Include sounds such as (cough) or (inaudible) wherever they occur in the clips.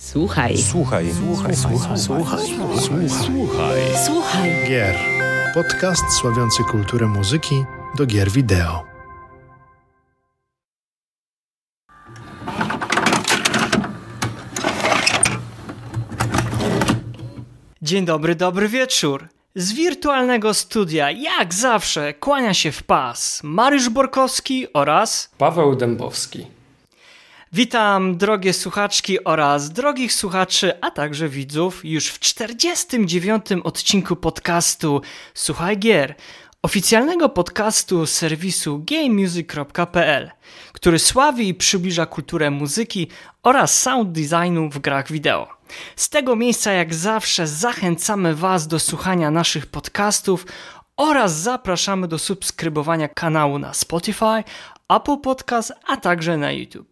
Słuchaj. Słuchaj. Słuchaj. Słuchaj. Słuchaj. Słuchaj. Słuchaj. Słuchaj. Gier. Podcast sławiący kulturę muzyki do gier wideo. Dzień dobry, dobry wieczór. Z wirtualnego studia, jak zawsze, kłania się w pas Mariusz Borkowski oraz Paweł Dębowski. Witam drogie słuchaczki oraz drogich słuchaczy, a także widzów już w 49. odcinku podcastu Słuchaj Gier, oficjalnego podcastu serwisu gamemusic.pl, który sławi i przybliża kulturę muzyki oraz sound designu w grach wideo. Z tego miejsca, jak zawsze, zachęcamy Was do słuchania naszych podcastów oraz zapraszamy do subskrybowania kanału na Spotify, Apple Podcast, a także na YouTube.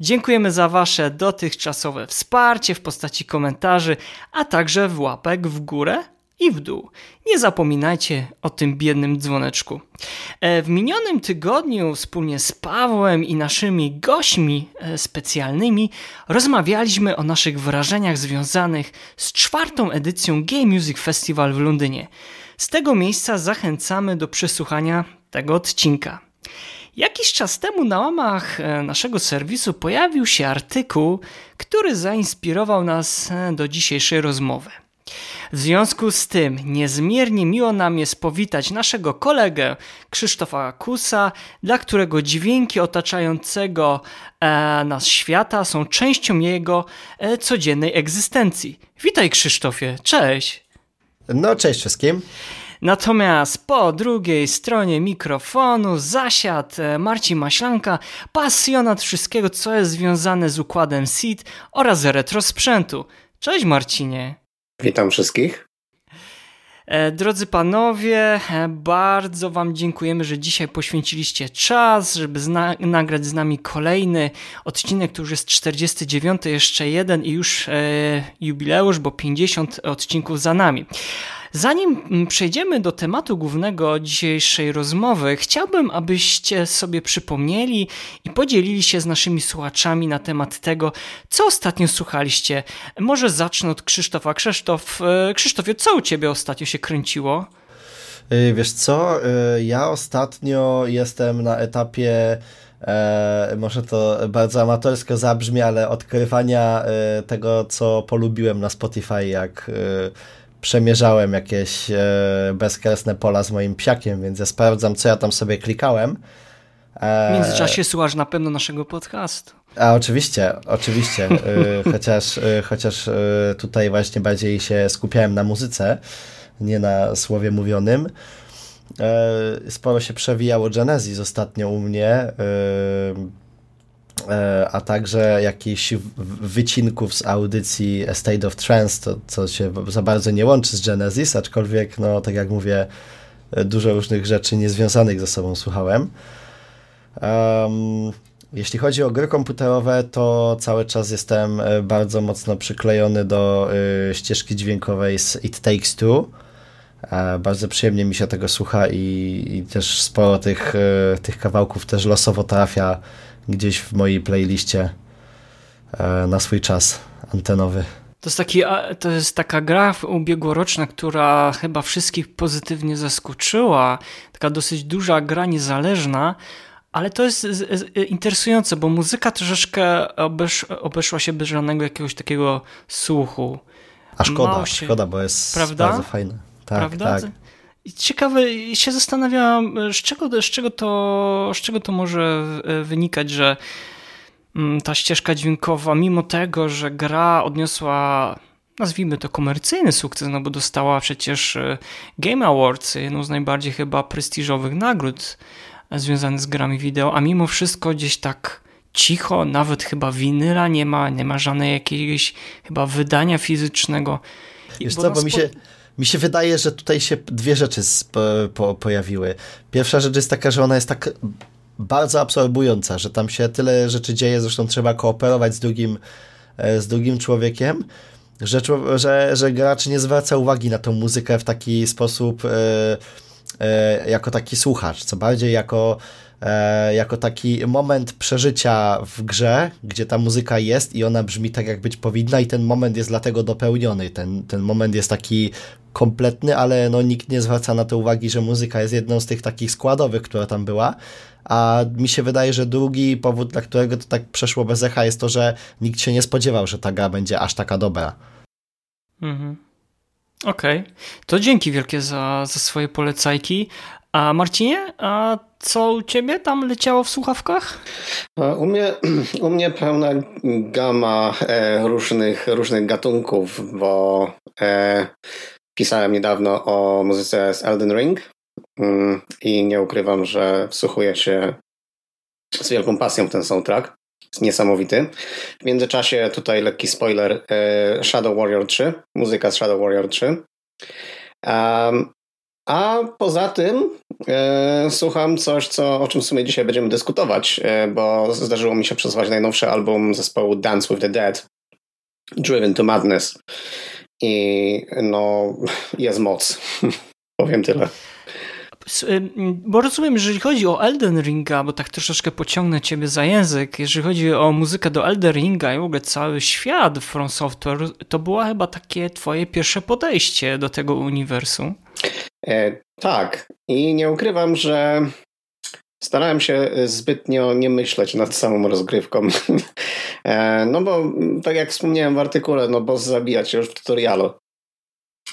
Dziękujemy za Wasze dotychczasowe wsparcie w postaci komentarzy, a także w łapek w górę i w dół. Nie zapominajcie o tym biednym dzwoneczku. E, W minionym tygodniu wspólnie z Pawłem i naszymi gośćmi e, specjalnymi rozmawialiśmy o naszych wrażeniach związanych z czwartą edycją Game Music Festival w Londynie. Z tego miejsca zachęcamy do przesłuchania tego odcinka. Jakiś czas temu na łamach e, naszego serwisu pojawił się artykuł, który zainspirował nas e, do dzisiejszej rozmowy. W związku z tym niezmiernie miło nam jest powitać naszego kolegę Krzysztofa Kusa, dla którego dźwięki otaczającego e, nas świata są częścią jego e, codziennej egzystencji. Witaj Krzysztofie, cześć! No, cześć wszystkim. Natomiast po drugiej stronie mikrofonu zasiadł e, Marcin Maślanka, pasjonat wszystkiego, co jest związane z układem SID oraz retro sprzętu. Cześć Marcinie! Witam wszystkich. E, Drodzy panowie, e, bardzo wam dziękujemy, że dzisiaj poświęciliście czas, żeby zna- nagrać z nami kolejny odcinek, to już jest 49, jeszcze jeden i już e, jubileusz, bo 50 odcinków za nami. Zanim mm, przejdziemy do tematu głównego dzisiejszej rozmowy, chciałbym, abyście sobie przypomnieli i podzielili się z naszymi słuchaczami na temat tego, co ostatnio słuchaliście. Może zacznę od Krzysztofa. Krzysztof, e, Krzysztofie, co u ciebie ostatnio się kręciło? Y, Wiesz co, y, ja ostatnio jestem na etapie, e, może to bardzo amatorsko zabrzmi, ale odkrywania e, tego, co polubiłem na Spotify, jak e, przemierzałem jakieś e, bezkresne pola z moim psiakiem, więc ja sprawdzam, co ja tam sobie klikałem. E, W międzyczasie słuchasz na pewno naszego podcastu. A oczywiście, oczywiście, y, (laughs) chociaż, y, chociaż y, tutaj właśnie bardziej się skupiałem na muzyce, nie na słowie mówionym. E, Sporo się przewijało Genesis ostatnio u mnie, e, a także jakichś wycinków z audycji State of Trance, to, co się za bardzo nie łączy z Genesis, aczkolwiek, no tak jak mówię, dużo różnych rzeczy niezwiązanych ze sobą słuchałem. Um, jeśli chodzi o gry komputerowe, to cały czas jestem e, bardzo mocno przyklejony do y, ścieżki dźwiękowej z It Takes Two. E, bardzo przyjemnie mi się tego słucha i, i też sporo tych, e, tych kawałków też losowo trafia gdzieś w mojej playliście e, na swój czas antenowy. To jest, taki, to jest taka gra ubiegłoroczna, która chyba wszystkich pozytywnie zaskoczyła. Taka dosyć duża gra niezależna, ale to jest interesujące, bo muzyka troszeczkę obesz, obeszła się bez żadnego jakiegoś takiego słuchu. A szkoda, się- szkoda, bo jest Prawda? bardzo fajne. Tak, prawda? tak. I Ciekawe, się zastanawiałam, z czego, z czego, to, z czego to może e, wynikać, że mm, ta ścieżka dźwiękowa, mimo tego, że gra odniosła, nazwijmy to komercyjny sukces, no bo dostała przecież e, Game Awards, jedną z najbardziej chyba prestiżowych nagród e, związanych z grami wideo, a mimo wszystko gdzieś tak cicho, nawet chyba winyla nie ma, nie ma żadnej jakiegoś chyba wydania fizycznego. I- Wiesz bo co, bo mi się, mi się wydaje, że tutaj się dwie rzeczy po, pojawiły. Pierwsza rzecz jest taka, że ona jest tak bardzo absorbująca, że tam się tyle rzeczy dzieje, zresztą trzeba kooperować z drugim, e, z drugim człowiekiem, że, że, że gracz nie zwraca uwagi na tą muzykę w taki sposób e, e, jako taki słuchacz, co bardziej jako jako taki moment przeżycia w grze, gdzie ta muzyka jest i ona brzmi tak, jak być powinna i ten moment jest dlatego dopełniony. Ten, ten moment jest taki kompletny, ale no, nikt nie zwraca na to uwagi, że muzyka jest jedną z tych takich składowych, która tam była. A mi się wydaje, że drugi powód, dla którego to tak przeszło bez echa, jest to, że nikt się nie spodziewał, że ta gra będzie aż taka dobra. Mhm. Okej, okay. to dzięki wielkie za, za swoje polecajki. A Marcinie, a co u ciebie tam leciało w słuchawkach? U mnie, (clears throat) u mnie pełna gama e, różnych, różnych gatunków, bo e, pisałem niedawno o muzyce z Elden Ring mm, i nie ukrywam, że wsłuchuję się z wielką pasją w ten soundtrack. Jest niesamowity. W międzyczasie tutaj lekki spoiler e, Shadow Warrior 3, muzyka z Shadow Warrior 3. Um, a poza tym e, słucham coś, co, o czym w sumie dzisiaj będziemy dyskutować, e, bo zdarzyło mi się przesłuchać najnowszy album zespołu Dance with the Dead, Driven to Madness. I no, jest moc. (laughs) Powiem tyle. Bo rozumiem, jeżeli chodzi o Elden Ringa, bo tak troszeczkę pociągnę ciebie za język, jeżeli chodzi o muzykę do Elden Ringa i w ogóle cały świat From Software, to było chyba takie twoje pierwsze podejście do tego uniwersum. E, tak. I nie ukrywam, że starałem się zbytnio nie myśleć nad samą rozgrywką. (laughs) e, no bo, tak jak wspomniałem w artykule, no boss zabija cię już w tutorialu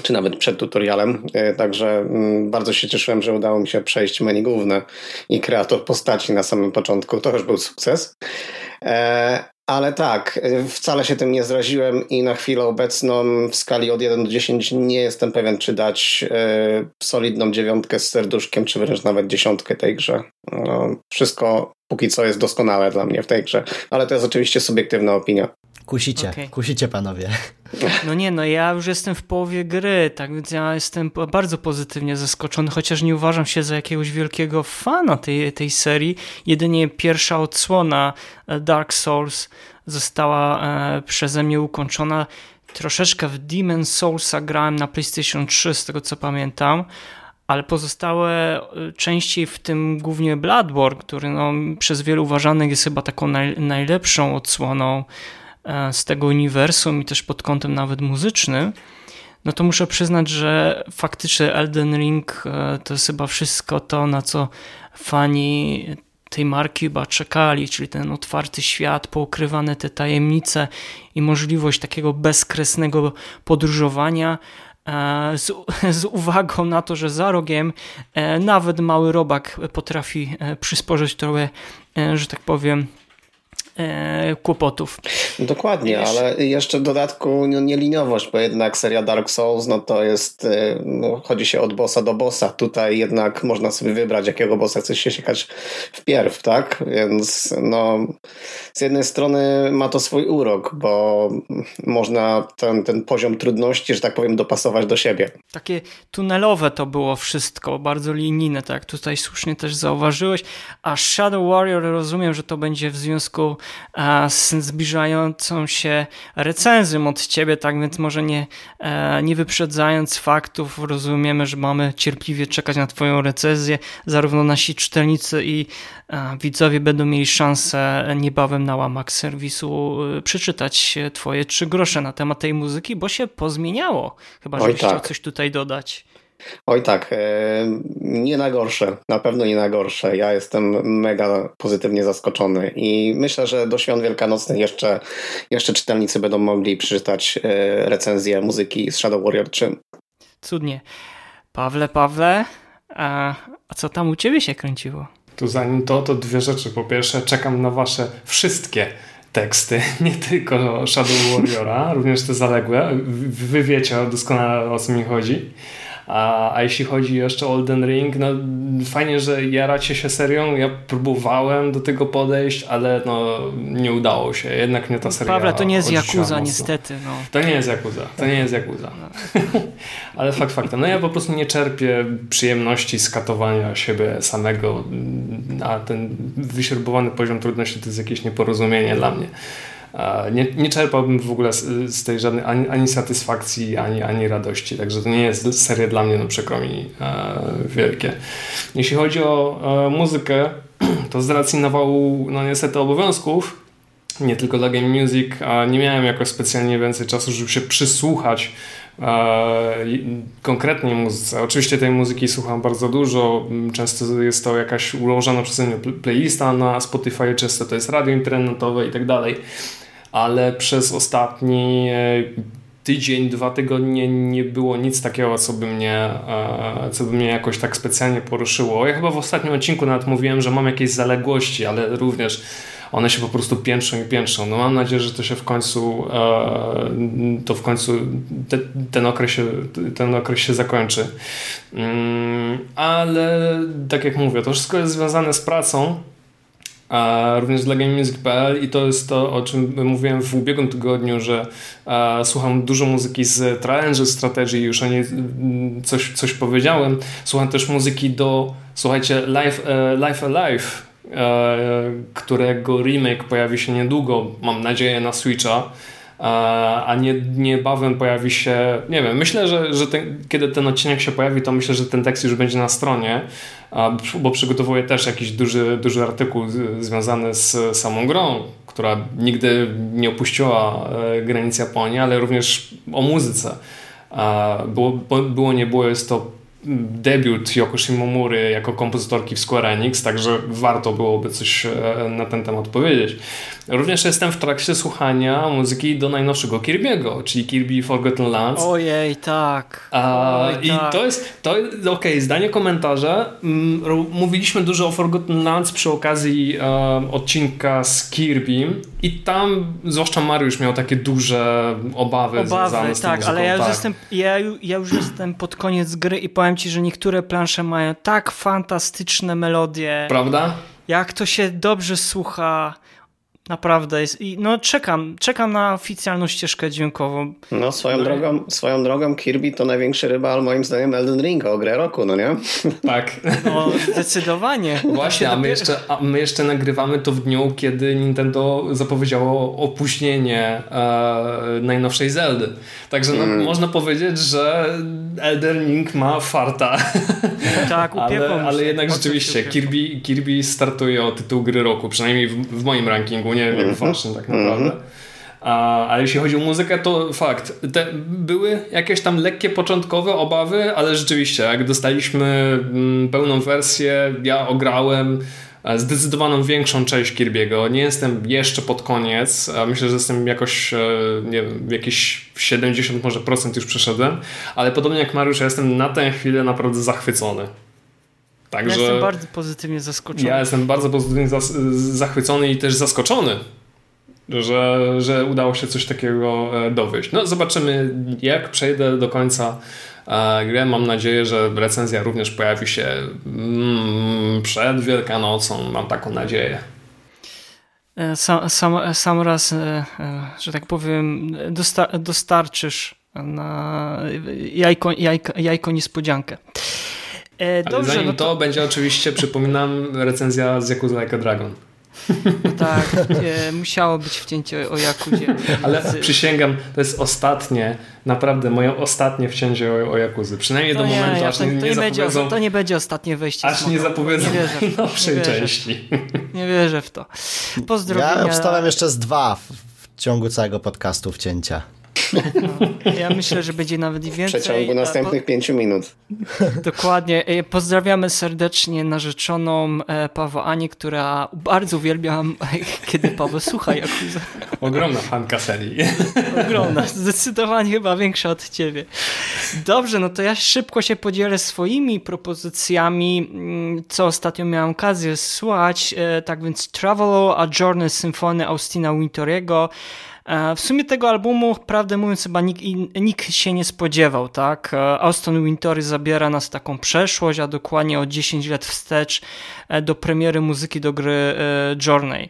czy nawet przed tutorialem, e, także mm, bardzo się cieszyłem, że udało mi się przejść menu główne i kreator postaci na samym początku, to już był sukces. Ale tak, e, wcale się tym nie zraziłem i na chwilę obecną w skali od 1 do 10 nie jestem pewien, czy dać solidną dziewiątkę z serduszkiem, czy wręcz nawet dziesiątkę tej grze. No, wszystko póki co jest doskonałe dla mnie w tej grze, ale to jest oczywiście subiektywna opinia. Kusicie, okay. kusicie panowie. (laughs) No nie, no ja już jestem w połowie gry, tak więc ja jestem bardzo pozytywnie zaskoczony, chociaż nie uważam się za jakiegoś wielkiego fana tej, tej serii. Jedynie pierwsza odsłona e, Dark Souls została e, przeze mnie ukończona. Troszeczkę w Demon Soulsa grałem na PlayStation 3, z tego co pamiętam, ale pozostałe e, części, w tym głównie Bloodborne, który no, przez wielu uważany jest chyba taką naj, najlepszą odsłoną z tego uniwersum i też pod kątem nawet muzycznym, no to muszę przyznać, że faktycznie Elden Ring e, to jest chyba wszystko to, na co fani tej marki chyba czekali, czyli ten otwarty świat, poukrywane te tajemnice i możliwość takiego bezkresnego podróżowania. E, z, (laughs) z, uwagą na to, że za rogiem nawet mały robak potrafi przysporzyć trochę, że tak powiem, e, kłopotów. Dokładnie, ale jeszcze w dodatku no, nieliniowość, bo jednak seria Dark Souls, no to jest, e, no, chodzi się od bossa do bossa. Tutaj jednak można sobie wybrać, jakiego bossa chce się siekać wpierw, tak? Więc no, z jednej strony ma to swój urok, bo można ten, ten poziom trudności, że tak powiem, dopasować do siebie. Takie tunelowe to było wszystko, bardzo linijne, tak tutaj słusznie też zauważyłeś, a Shadow Warrior rozumiem, że to będzie w związku z zbliżającą się recenzją od ciebie, tak więc może nie, e, nie wyprzedzając faktów, rozumiemy, że mamy cierpliwie czekać na twoją recenzję. Zarówno nasi czytelnicy i e, widzowie będą mieli szansę niebawem na łamach serwisu e, przeczytać twoje trzy grosze na temat tej muzyki, bo się pozmieniało. Chyba, żebyś tak. chciał coś tutaj dodać. Oj tak, e, nie na gorsze, na pewno nie na gorsze. Ja jestem mega pozytywnie zaskoczony i myślę, że do świąt wielkanocnych jeszcze, jeszcze czytelnicy będą mogli przeczytać e, recenzję muzyki z Shadow Warrior 3. Cudnie. Pawle, Pawle, a, a co tam u ciebie się kręciło? Tu zanim to, to dwie rzeczy. Po pierwsze, czekam na wasze wszystkie teksty, (laughs) nie tylko Shadow Warriora, również te zaległe. Wy wiecie doskonale o co mi chodzi. A, a jeśli chodzi jeszcze o Elden Ring, no fajnie, że jaracie się serią. Ja próbowałem do tego podejść, ale no nie udało się. Jednak nie ta seria. Pawle, to nie jest Jakuza niestety. No. To nie jest Jakuza. To nie jest Jakuza. No. (laughs) ale fakt faktem. No ja po prostu nie czerpię przyjemności z katowania siebie samego, a ten wyśrubowany poziom trudności to jest jakieś nieporozumienie dla mnie. Nie, nie czerpałbym w ogóle z, z tej żadnej ani, ani, satysfakcji, ani, ani radości. Także to nie jest seria dla mnie, no przykro mi, e, wielkie. Jeśli chodzi o e, muzykę, to z racji nawału, no niestety obowiązków, nie tylko dla Game Music, a nie miałem jakoś specjalnie więcej czasu, żeby się przysłuchać e, konkretnej muzyce. Oczywiście tej muzyki słucham bardzo dużo, często jest to jakaś ułożona przeze mnie playlista na Spotify, często to jest radio internetowe i tak dalej, ale przez ostatni e, tydzień, dwa tygodnie nie było nic takiego, co by mnie, e, co by mnie jakoś tak specjalnie poruszyło. Ja chyba w ostatnim odcinku nawet mówiłem, że mam jakieś zaległości, ale również one się po prostu piętrzą i piętrzą. No mam nadzieję, że to się w końcu e, to w końcu te, ten, okres się, ten okres się zakończy. Mm, ale tak jak mówię, to wszystko jest związane z pracą a również dla GameMusic.pl i to jest to, o czym mówiłem w ubiegłym tygodniu, że a, słucham dużo muzyki z Triangle Strategy, już o niej mm, coś, coś powiedziałem. Słucham też muzyki do, słuchajcie, Life, uh, Life Alive, e, którego remake pojawi się niedługo, mam nadzieję, na Switcha a nie, niebawem pojawi się, nie wiem, myślę, że, że ten, kiedy ten odcinek się pojawi, to myślę, że ten tekst już będzie na stronie, bo przygotowuję też jakiś duży, duży artykuł związany z samą grą, która nigdy nie opuściła e, granic Japonii, ale również o muzyce. Było, było nie było, jest to debiut Yoko Shimomury jako kompozytorki w Square Enix, także warto byłoby coś e, na ten temat powiedzieć. Również jestem w trakcie słuchania muzyki do najnowszego Kirby'ego, czyli Kirby Forgotten Lands. Ojej, tak. A, Oj, I tak. to jest, to okej, okay, zdanie komentarza. Mm, mówiliśmy dużo o Forgotten Lands przy okazji um, odcinka z Kirby i tam, zwłaszcza Mariusz miał takie duże obawy, obawy związane z tak, muzyką, ale ja już, tak. jestem, ja, ja już jestem pod koniec gry i powiem ci, że niektóre plansze mają tak fantastyczne melodie. Prawda? Jak to się dobrze słucha. Naprawdę jest. I no czekam, czekam na oficjalną ścieżkę dźwiękową. No swoją no. drogą, swoją drogą Kirby to największy rybal moim zdaniem Elden Ring o grę roku, no nie? Tak. No zdecydowanie. (laughs) Właśnie, a my, jeszcze, a my jeszcze nagrywamy to w dniu, kiedy Nintendo zapowiedziało opóźnienie e, najnowszej Zeldy. Także no, mm. można powiedzieć, że Elden Ring ma farta. (laughs) Tak, ale, ale jednak rzeczywiście Kirby, Kirby startuje o tytuł gry roku, przynajmniej w, w moim rankingu nie wiem, w waszym tak naprawdę. A, ale jeśli chodzi o muzykę, to fakt. Te były jakieś tam lekkie początkowe obawy, ale rzeczywiście, jak dostaliśmy mm, pełną wersję, ja ograłem e, zdecydowaną większą część Kirby'ego. Nie jestem jeszcze pod koniec. Myślę, że jestem jakoś, e, nie wiem, jakieś 70 może procent już przeszedłem, ale podobnie jak Mariusz, ja jestem na tę chwilę naprawdę zachwycony. Także ja jestem bardzo pozytywnie zaskoczony. Ja jestem bardzo pozytywnie zachwycony i też zaskoczony, że, że udało się coś takiego e, dowieść. No zobaczymy, jak przejdę do końca e, grę. Mam nadzieję, że recenzja również pojawi się mm, przed Wielkanocą. Mam taką nadzieję. E, sam, sam, sam raz, że tak powiem, dostarczysz na jajko, jajko, jajko niespodziankę. E, dobrze, zanim no to... to będzie oczywiście, przypominam, recenzja z Yakuza Like a Dragon. No tak, e, musiało być wcięcie o Jakuzie. (laughs) Ale przysięgam, to jest ostatnie, naprawdę moje ostatnie wcięcie o, o Jakuzy. Przynajmniej to do nie, momentu, ja aż to, nie, nie, nie będzie, To nie będzie ostatnie wejście. Aż nie zapowiedzą nie najnowszej nie części. Nie wierzę w to. Pozdrowienia. Ja obstawiam jeszcze z dwa w, w ciągu całego podcastu wcięcia. No, ja myślę, że będzie nawet i więcej. W przeciągu następnych po... pięciu minut. Dokładnie. E, pozdrawiamy serdecznie narzeczoną e, Pawła Anię, która bardzo uwielbiam, (laughs) kiedy Paweł słucha Jakuza. Ogromna fanka serii. Ogromna. Zdecydowanie chyba większa od ciebie. Dobrze, no to ja szybko się podzielę swoimi propozycjami, mm, co ostatnio miałem okazję słuchać. E, tak więc Travelo, A Journey Symfony Austina Wintoriego, w sumie tego albumu, prawdę mówiąc, chyba nikt, nikt się nie spodziewał, tak? E, Austin Wintory zabiera nas taką przeszłość, a dokładnie o 10 lat wstecz e, do premiery muzyki do gry Journey.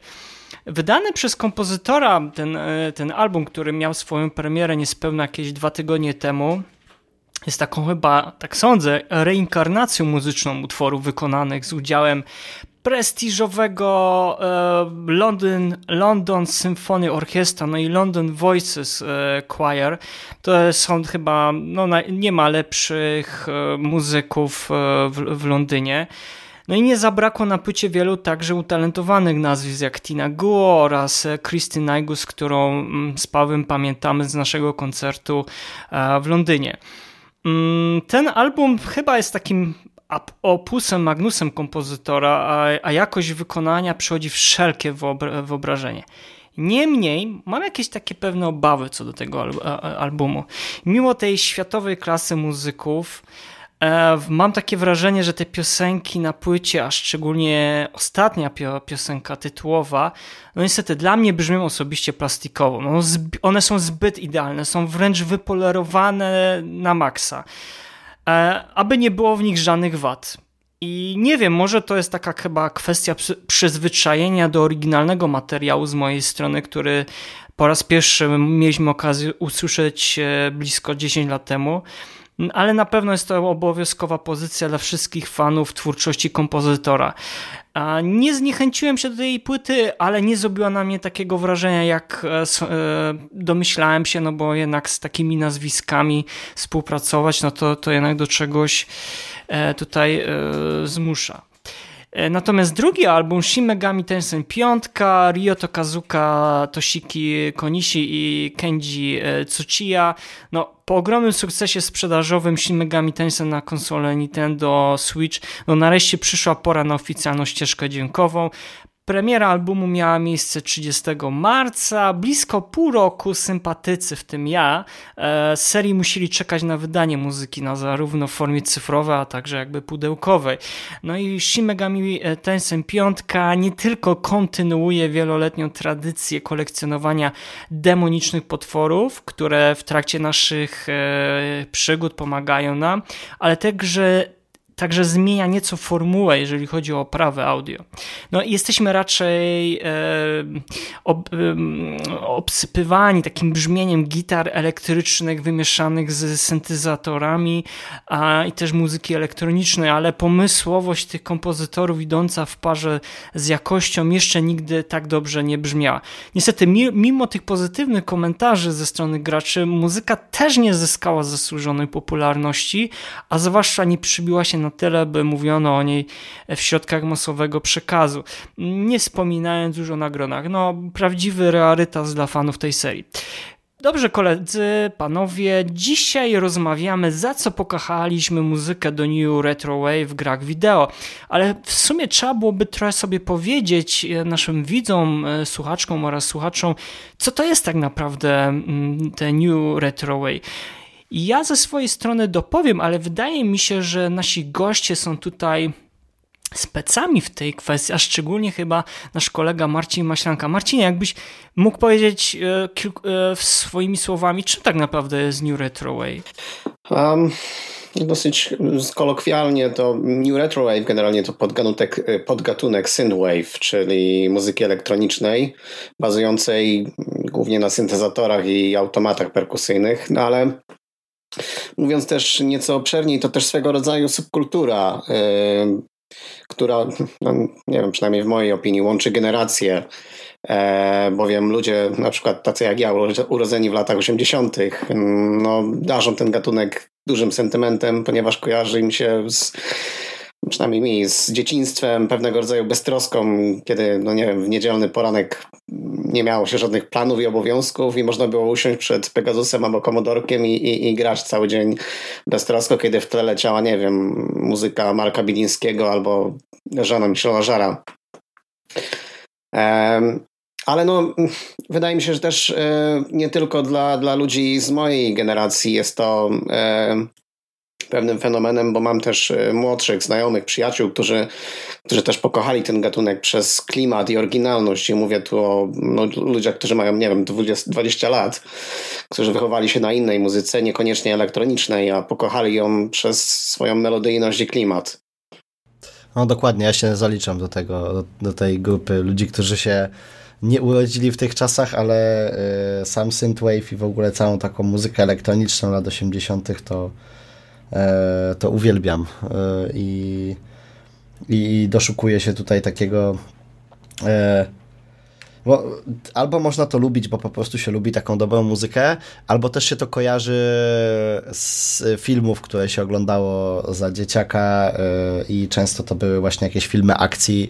Wydany przez kompozytora ten, ten album, który miał swoją premierę niespełna jakieś dwa tygodnie temu, jest taką chyba, tak sądzę, reinkarnacją muzyczną utworów wykonanych z udziałem prestiżowego e, London, London Symphony Orchestra, no i London Voices e, Choir. To są chyba, no nie ma lepszych e, muzyków w, w Londynie. No i nie zabrakło na płycie wielu także utalentowanych nazwisk jak Tina Guo oraz Christy Naigus, którą mm, z Pawłem pamiętamy z naszego koncertu w Londynie. Mm, ten album chyba jest takim opusem, magnusem kompozytora, a, a jakość wykonania przychodzi wszelkie wyobrażenie. Niemniej mam jakieś takie pewne obawy co do tego albumu. Mimo tej światowej klasy muzyków, e, mam takie wrażenie, że te piosenki na płycie, a szczególnie ostatnia piosenka tytułowa, no niestety dla mnie brzmią osobiście plastikowo. No, one są zbyt idealne, są wręcz wypolerowane na maksa. E, aby nie było w nich żadnych wad. I nie wiem, może to jest taka chyba kwestia przyzwyczajenia do oryginalnego materiału z mojej strony, który po raz pierwszy mieliśmy okazję usłyszeć e, blisko 10 lat temu. Ale na pewno jest to obowiązkowa pozycja dla wszystkich fanów twórczości kompozytora. Nie zniechęciłem się do tej płyty, ale nie zrobiła na mnie takiego wrażenia, jak e, e, domyślałem się, no bo jednak z takimi nazwiskami współpracować, no to, to jednak do czegoś e, tutaj zmusza. Natomiast drugi album, Shin Megami Tensei 5, Ryoto Kazuka, Toshiki Konishi i Kenji Tsuchiya, no po ogromnym sukcesie sprzedażowym Shin Megami Tensei na konsolę Nintendo Switch, no nareszcie przyszła pora na oficjalną ścieżkę dźwiękową. Premiera albumu miała miejsce 30 marca. Blisko pół roku sympatycy, w tym ja, e, serii musieli czekać na wydanie muzyki na zarówno w formie cyfrowej, a także jakby pudełkowej. No i Shin Megami Tensei 5 nie tylko kontynuuje wieloletnią tradycję kolekcjonowania demonicznych potworów, które w trakcie naszych e, przygód pomagają nam, ale także także zmienia nieco formułę, jeżeli chodzi o oprawę audio. No, jesteśmy raczej e, ob, e, obsypywani takim brzmieniem gitar elektrycznych wymieszanych z syntezatorami a, i też muzyki elektronicznej, ale pomysłowość tych kompozytorów idąca w parze z jakością jeszcze nigdy tak dobrze nie brzmiała. Niestety, mimo tych pozytywnych komentarzy ze strony graczy, muzyka też nie zyskała zasłużonej popularności, a zwłaszcza nie przybiła się na na tyle, by mówiono o niej w środkach masowego przekazu. Nie wspominając już o nagrodach. No, prawdziwy rarytas dla fanów tej serii. Dobrze, koledzy, panowie, dzisiaj rozmawiamy, za co pokochaliśmy muzykę do New Retro Wave w grach wideo, ale w sumie trzeba byłoby trochę sobie powiedzieć e, naszym widzom, e, słuchaczkom oraz słuchaczom, co to jest tak naprawdę mm, te New Retro Wave. Ja ze swojej strony dopowiem, ale wydaje mi się, że nasi goście są tutaj specami w tej kwestii, a szczególnie chyba nasz kolega Marcin Maślanka. Marcinie, jakbyś mógł powiedzieć e, e, swoimi słowami, czym tak naprawdę jest New Retro Wave? Um, dosyć kolokwialnie to New Retro Wave generalnie to podgatunek, e, podgatunek synthwave, czyli muzyki elektronicznej bazującej głównie na syntezatorach i automatach perkusyjnych, no ale Mówiąc też nieco obszerniej, to też swego rodzaju subkultura, yy, która, no, nie wiem, przynajmniej w mojej opinii, łączy generacje, e, bowiem ludzie, na przykład tacy jak ja, urodzeni w latach 80., no, darzą ten gatunek dużym sentymentem, ponieważ kojarzy im się z przynajmniej mi, z dzieciństwem, pewnego rodzaju beztroską, kiedy, no nie wiem, w niedzielny poranek nie miało się żadnych planów i obowiązków i można było usiąść przed Pegasusem albo Komodorkiem i, i, i grać cały dzień beztrosko, kiedy w tle leciała, nie wiem, muzyka Marka Bilińskiego albo Żana Michela Żara. Um, ale no, wydaje mi się, że też e, nie tylko dla, dla ludzi z mojej generacji jest to e, pewnym fenomenem, bo mam też e, młodszych znajomych, przyjaciół, którzy, którzy też pokochali ten gatunek przez klimat i oryginalność. I mówię tu o no, ludziach, którzy mają, nie wiem, 20, 20 lat, którzy wychowali się na innej muzyce, niekoniecznie elektronicznej, a pokochali ją przez swoją melodyjność i klimat. No dokładnie, ja się zaliczam do tego, do, do tej grupy ludzi, którzy się nie urodzili w tych czasach, ale y, sam synthwave i w ogóle całą taką muzykę elektroniczną lat 80. to to uwielbiam e, i, i doszukuję się tutaj takiego e, Bo albo można to lubić, bo po prostu się lubi taką dobrą muzykę, albo też się to kojarzy z filmów, które się oglądało za dzieciaka i często to były właśnie jakieś filmy akcji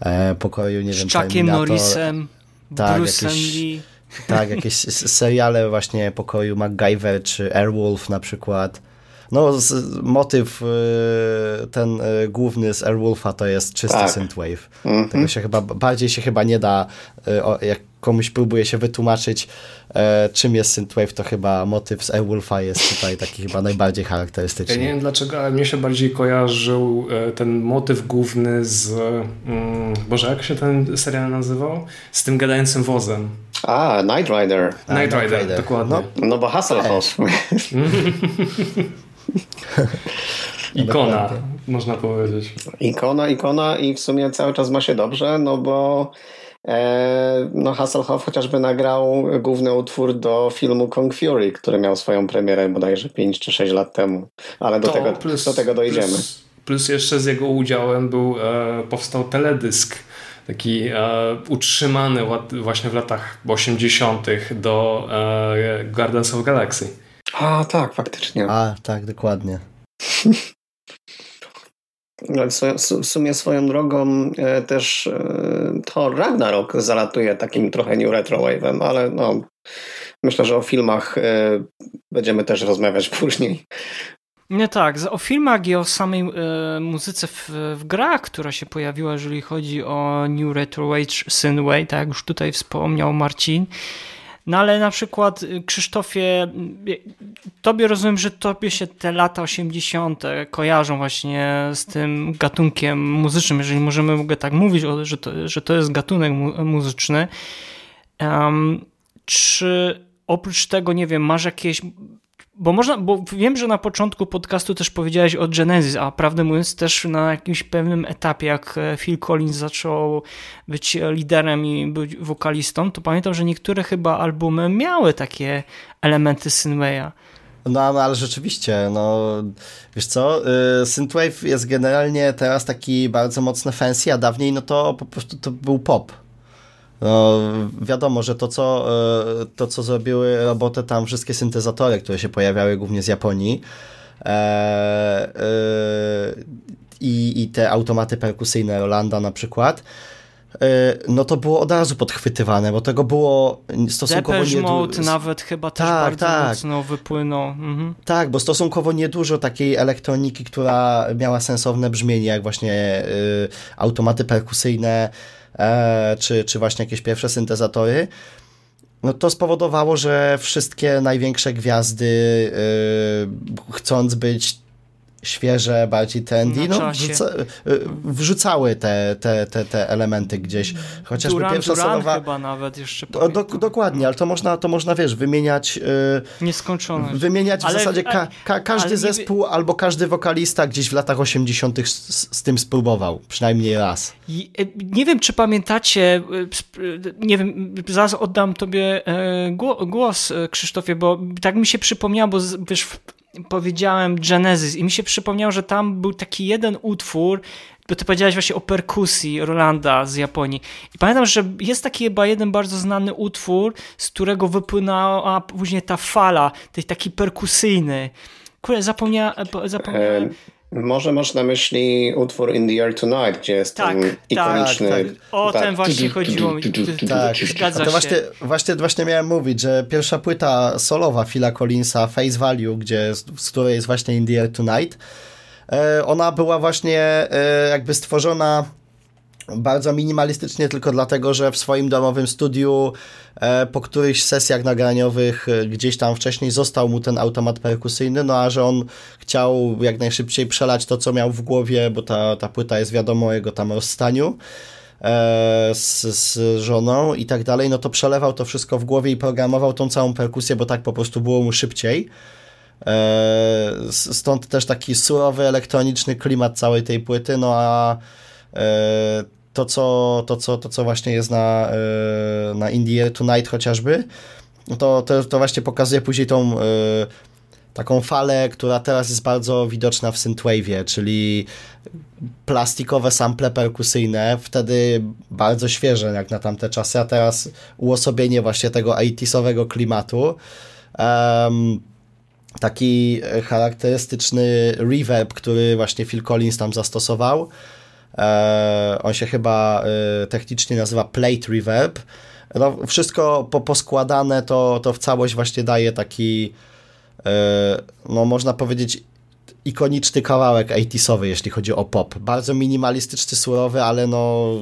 e, pokoju, nie Z wiem, Chuckiem Terminator. Norrisem, Tak, Bruce'em jakieś- Lee. Tak, jakieś seriale właśnie pokoju MacGyver czy Airwolf na przykład. No, z, motyw y, ten y, główny z Airwolfa to jest czysty Tak. synthwave. Mhm. Tego się chyba, bardziej się chyba nie da, y, jak komuś próbuje się wytłumaczyć, czym jest synthwave, to chyba motyw z Airwolfa jest tutaj taki chyba najbardziej Ja charakterystyczny. nie wiem dlaczego, ale mnie się bardziej kojarzył e, ten motyw główny z. Mm, Boże, jak się ten serial nazywał? Z tym gadającym wozem. A, Night Rider. A, Night Knight Rider, Rider. dokładnie. No, No bo Hasselhoff. (laughs) Ikona, dokładnie. można powiedzieć. Ikona, ikona i w sumie cały czas ma się dobrze, no bo e, no Hasselhoff chociażby nagrał główny utwór do filmu Kong Fury, który miał swoją premierę bodajże 5 czy 6 lat temu. Ale do, To tego, plus- do tego dojdziemy. Plus, plus jeszcze z jego udziałem był, e, powstał teledysk, taki e, utrzymany właśnie w latach 80. do e, Guardians of Galaxy. A, tak, faktycznie. a, tak, dokładnie. No, W sumie- swoją drogą e, też e, Thor Ragnarok zalatuje takim trochę new retro wave'em, ale no myślę, że o filmach e, będziemy też rozmawiać (laughs) później. Nie tak, o filmach i o samej e, muzyce w, w grach, która się pojawiła, jeżeli chodzi o New Retro Age Synthwave, tak jak już tutaj wspomniał Marcin. No ale na przykład y, Krzysztofie, y, tobie rozumiem, że tobie się te lata 80. kojarzą właśnie z tym gatunkiem muzycznym, jeżeli możemy ogóle tak mówić, że to, że to jest gatunek mu- muzyczny. Em, czy oprócz tego, nie wiem, masz jakieś bo można, bo wiem, że na początku podcastu też powiedziałeś o Genesis, a prawdę mówiąc też na jakimś pewnym etapie, jak e, Phil Collins zaczął być liderem i być wokalistą, to pamiętam, że niektóre chyba albumy miały takie elementy Synthwave'a. No, no ale rzeczywiście, no wiesz co, y, Synthwave jest generalnie teraz taki bardzo mocno fancy, a dawniej no to po prostu to był pop. No, wiadomo, że to co, y, to, co zrobiły robotę tam wszystkie syntezatory, które się pojawiały głównie z Japonii e, y, i, i te automaty perkusyjne Rolanda na przykład, no to było od razu podchwytywane, bo tego było stosunkowo Depeche nie Mode nawet chyba też Tak, bardzo tak. mocno wypłynął. Mhm. Tak, bo stosunkowo niedużo takiej elektroniki, która miała sensowne brzmienie, jak właśnie y, automaty perkusyjne, e, czy, czy właśnie jakieś pierwsze syntezatory. No to spowodowało, że wszystkie największe gwiazdy, y, chcąc być świeże, bardziej trendy, no, wrzuca, y, wrzucały te, te, te, te elementy gdzieś. Chociażby Duran pierwsza Duran solowa... chyba nawet jeszcze do, dokładnie, ale to można, to można wiesz, wymieniać... Y, Nieskończoność. wymieniać w Ale- zasadzie ka ka każdy zespół albo każdy wokalista gdzieś w latach 80. z, z tym spróbował, przynajmniej raz. E, Nie wiem, czy pamiętacie, e, nie wiem, zaraz oddam tobie e, gło- głos, Krzysztofie, bo tak mi się przypomniało, bo wiesz, w- powiedziałem Genesis i mi się przypomniało, że tam był taki jeden utwór, bo ty powiedziałeś właśnie o perkusji Rolanda z Japonii. I pamiętam, że jest taki chyba jeden bardzo znany utwór, z którego wypłynęła później ta fala, tej taki perkusyjny. Kurde, zapomnia, e, zapomniałem. Może masz na myśli utwór In the Air Tonight, gdzie jest Tak, ten tak, ikoniczny... tak. O ten właśnie chodziło mi. Tak, Zgadza to się. właśnie, właśnie, właśnie miałem mówić, że pierwsza płyta solowa Phila Collinsa, Face Value, gdzie, z, z której jest właśnie In the Air Tonight, e, ona była właśnie e, jakby stworzona bardzo minimalistycznie, tylko dlatego, że w swoim domowym studiu e, po którychś sesjach nagraniowych e, gdzieś tam wcześniej został mu ten automat perkusyjny, no a że on chciał jak najszybciej przelać to, co miał w głowie, bo ta, ta płyta jest wiadomo o jego tam rozstaniu e, z, z żoną i tak dalej, no to przelewał to wszystko w głowie i programował tą całą perkusję, bo tak po prostu było mu szybciej. Stąd też taki surowy, elektroniczny klimat całej tej płyty, no a to, co, to, co, to, co właśnie jest na, e, na Indie Tonight chociażby, no to, to, to właśnie pokazuje później tą e, taką falę, która teraz jest bardzo widoczna w synthwave'ie, czyli plastikowe sample perkusyjne, wtedy bardzo świeże jak na tamte czasy, a teraz uosobienie właśnie tego 80 klimatu. Um, taki charakterystyczny reverb, który właśnie Phil Collins tam zastosował. E, on się chyba e, technicznie nazywa plate reverb. No, wszystko po, poskładane to, to w całość właśnie daje taki e, no można powiedzieć ikoniczny kawałek 80 jeśli chodzi o pop. Bardzo minimalistyczny, surowy, ale no,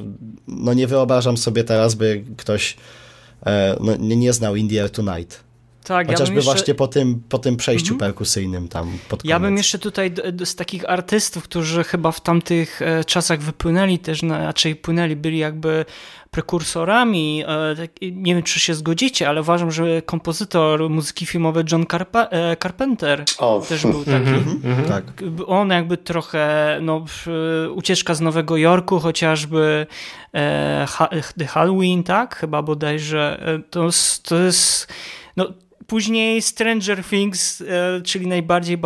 no nie wyobrażam sobie teraz, by ktoś no, nie, nie znał Indie Tonight. Tak, Chociażby ja jeszcze... właśnie po tym, po tym przejściu mhm. perkusyjnym tam pod koniec. Ja bym jeszcze tutaj z takich artystów, którzy chyba w tamtych e, czasach wypłynęli też, raczej płynęli, byli jakby prekursorami. E, tak, nie wiem, czy się zgodzicie, ale uważam, że kompozytor muzyki filmowej John Carpe e, Carpenter o. też był taki. Mm -hmm, tak. On jakby trochę, no, ucieczka z Nowego Jorku chociażby, The Halloween, tak? Chyba bodajże. To, to jest, no, Później Stranger Things, e, czyli najbardziej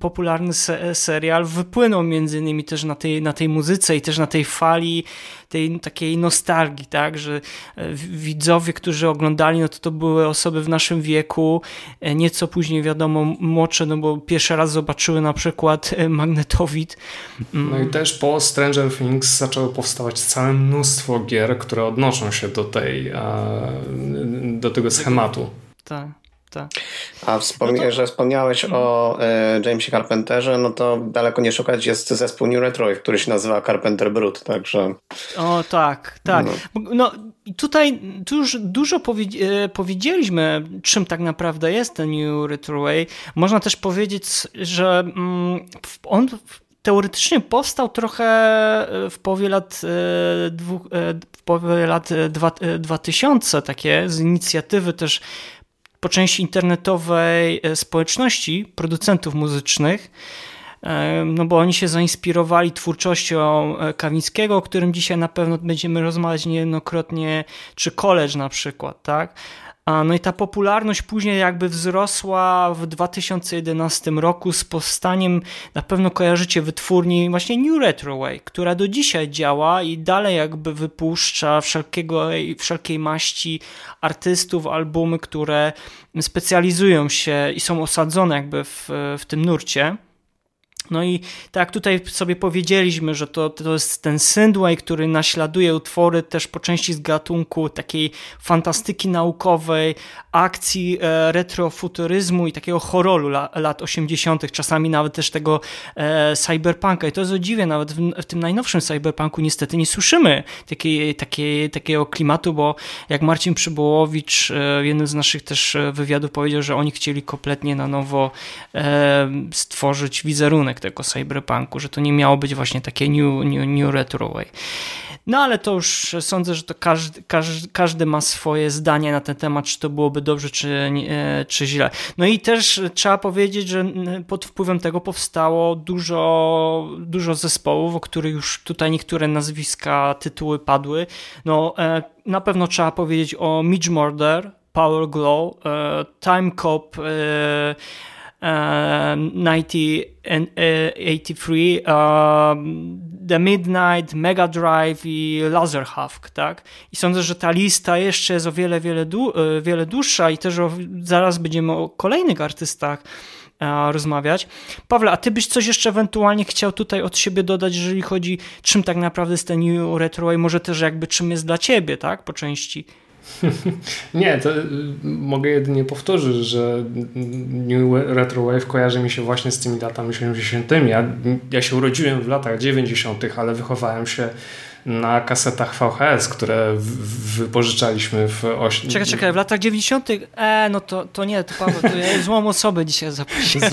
popularny serial, wypłynął między innymi też na tej, na tej muzyce i też na tej fali tej takiej nostalgii, tak, że e, widzowie, którzy oglądali, no to to były osoby w naszym wieku, e, nieco później wiadomo młodsze, no bo pierwszy raz zobaczyły na przykład magnetowid. Mm. No i też po Stranger Things zaczęło powstawać całe mnóstwo gier, które odnoszą się do tej, do tego schematu. Tak tak. A wspomnie, no to... że wspomniałeś o e, Jamesie Carpenterze, no to daleko nie szukać jest zespół New Retro, który się nazywa Carpenter Brut, także... O tak, tak. No, no tutaj tu już dużo powie, powiedzieliśmy, czym tak naprawdę jest ten New Retro Way. Można też powiedzieć, że mm, on teoretycznie powstał trochę e, w połowie lat, e, dwóch, w połowie lat 2000 takie z inicjatywy też po części internetowej e, społeczności producentów muzycznych, e, no bo oni się zainspirowali twórczością e, Kawińskiego, o którym dzisiaj na pewno będziemy rozmawiać niejednokrotnie, czy College na przykład, tak? No i ta popularność później jakby wzrosła w 2011 roku z powstaniem, na pewno kojarzycie wytwórni właśnie New Retro Way, która do dzisiaj działa i dalej jakby wypuszcza wszelkiego, wszelkiej maści artystów, albumy, które specjalizują się i są osadzone jakby w, w tym nurcie. No i tak tutaj sobie powiedzieliśmy, że to, to jest ten Synthwave, który naśladuje utwory też po części z gatunku takiej fantastyki naukowej, akcji e, retrofuturyzmu i takiego horroru la, lat 80., czasami nawet też tego e, cyberpunka. I to jest o dziwie, nawet w, w, tym najnowszym cyberpunku niestety nie słyszymy takiej, takiej, takiego klimatu, bo jak Marcin Przybołowicz e, w jednym z naszych też e, wywiadów powiedział, że oni chcieli kompletnie na nowo e, stworzyć wizerunek tego cyberpunku, że to nie miało być właśnie takie new, new, new retro way. No ale to już sądzę, że to każdy, każdy, każdy ma swoje zdanie na ten temat, czy to byłoby dobrze, czy, czy źle. No i też trzeba powiedzieć, że pod wpływem tego powstało dużo, dużo zespołów, o których już tutaj niektóre nazwiska, tytuły padły. No e, na pewno trzeba powiedzieć o Midge Murder, Power Glow, e, Time Cop, e, 1983, The Midnight, Mega Drive i Laser Husk, tak? I sądzę, że ta lista jeszcze jest o wiele, wiele, dłu e, wiele dłuższa i też o, zaraz będziemy o kolejnych artystach e, rozmawiać. Pawle, a ty byś coś jeszcze ewentualnie chciał tutaj od siebie dodać, jeżeli chodzi, czym tak naprawdę jest ten New Retro i może też jakby czym jest dla ciebie, tak? Po części. (laughs) Nie, to y, mogę jedynie powtórzyć, że New Retro Wave kojarzy mi się właśnie z tymi latami 80. Ja, ja się urodziłem w latach 90., ale wychowałem się na kasetach VHS, które wypożyczaliśmy w oś... Czekaj, czekaj, w latach 90. E, no to, to nie, to Paweł, to ja (laughs) złą osobę dzisiaj zaprosiłem. (laughs)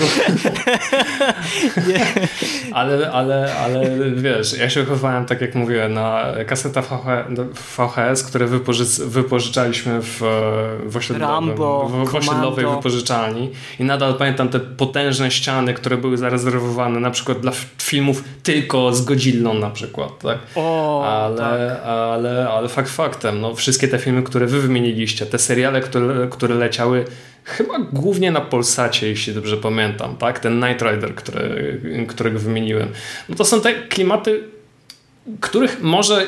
ale, ale, ale wiesz, ja się wychowałem, tak jak mówiłem, na kasetach VHS, które wypoży wypożyczaliśmy w, w, osiedlowym, w, w osiedlowej wypożyczalni i nadal pamiętam te potężne ściany, które były zarezerwowane na przykład dla filmów tylko z Godzillą na przykład. Tak? O, O, ale, tak. ale, ale fakt faktem, no, wszystkie te filmy, które wy wymieniliście, te seriale, które, które leciały chyba głównie na Polsacie, jeśli dobrze pamiętam, tak? Ten Night Rider, który, którego wymieniłem. No to są te klimaty, których może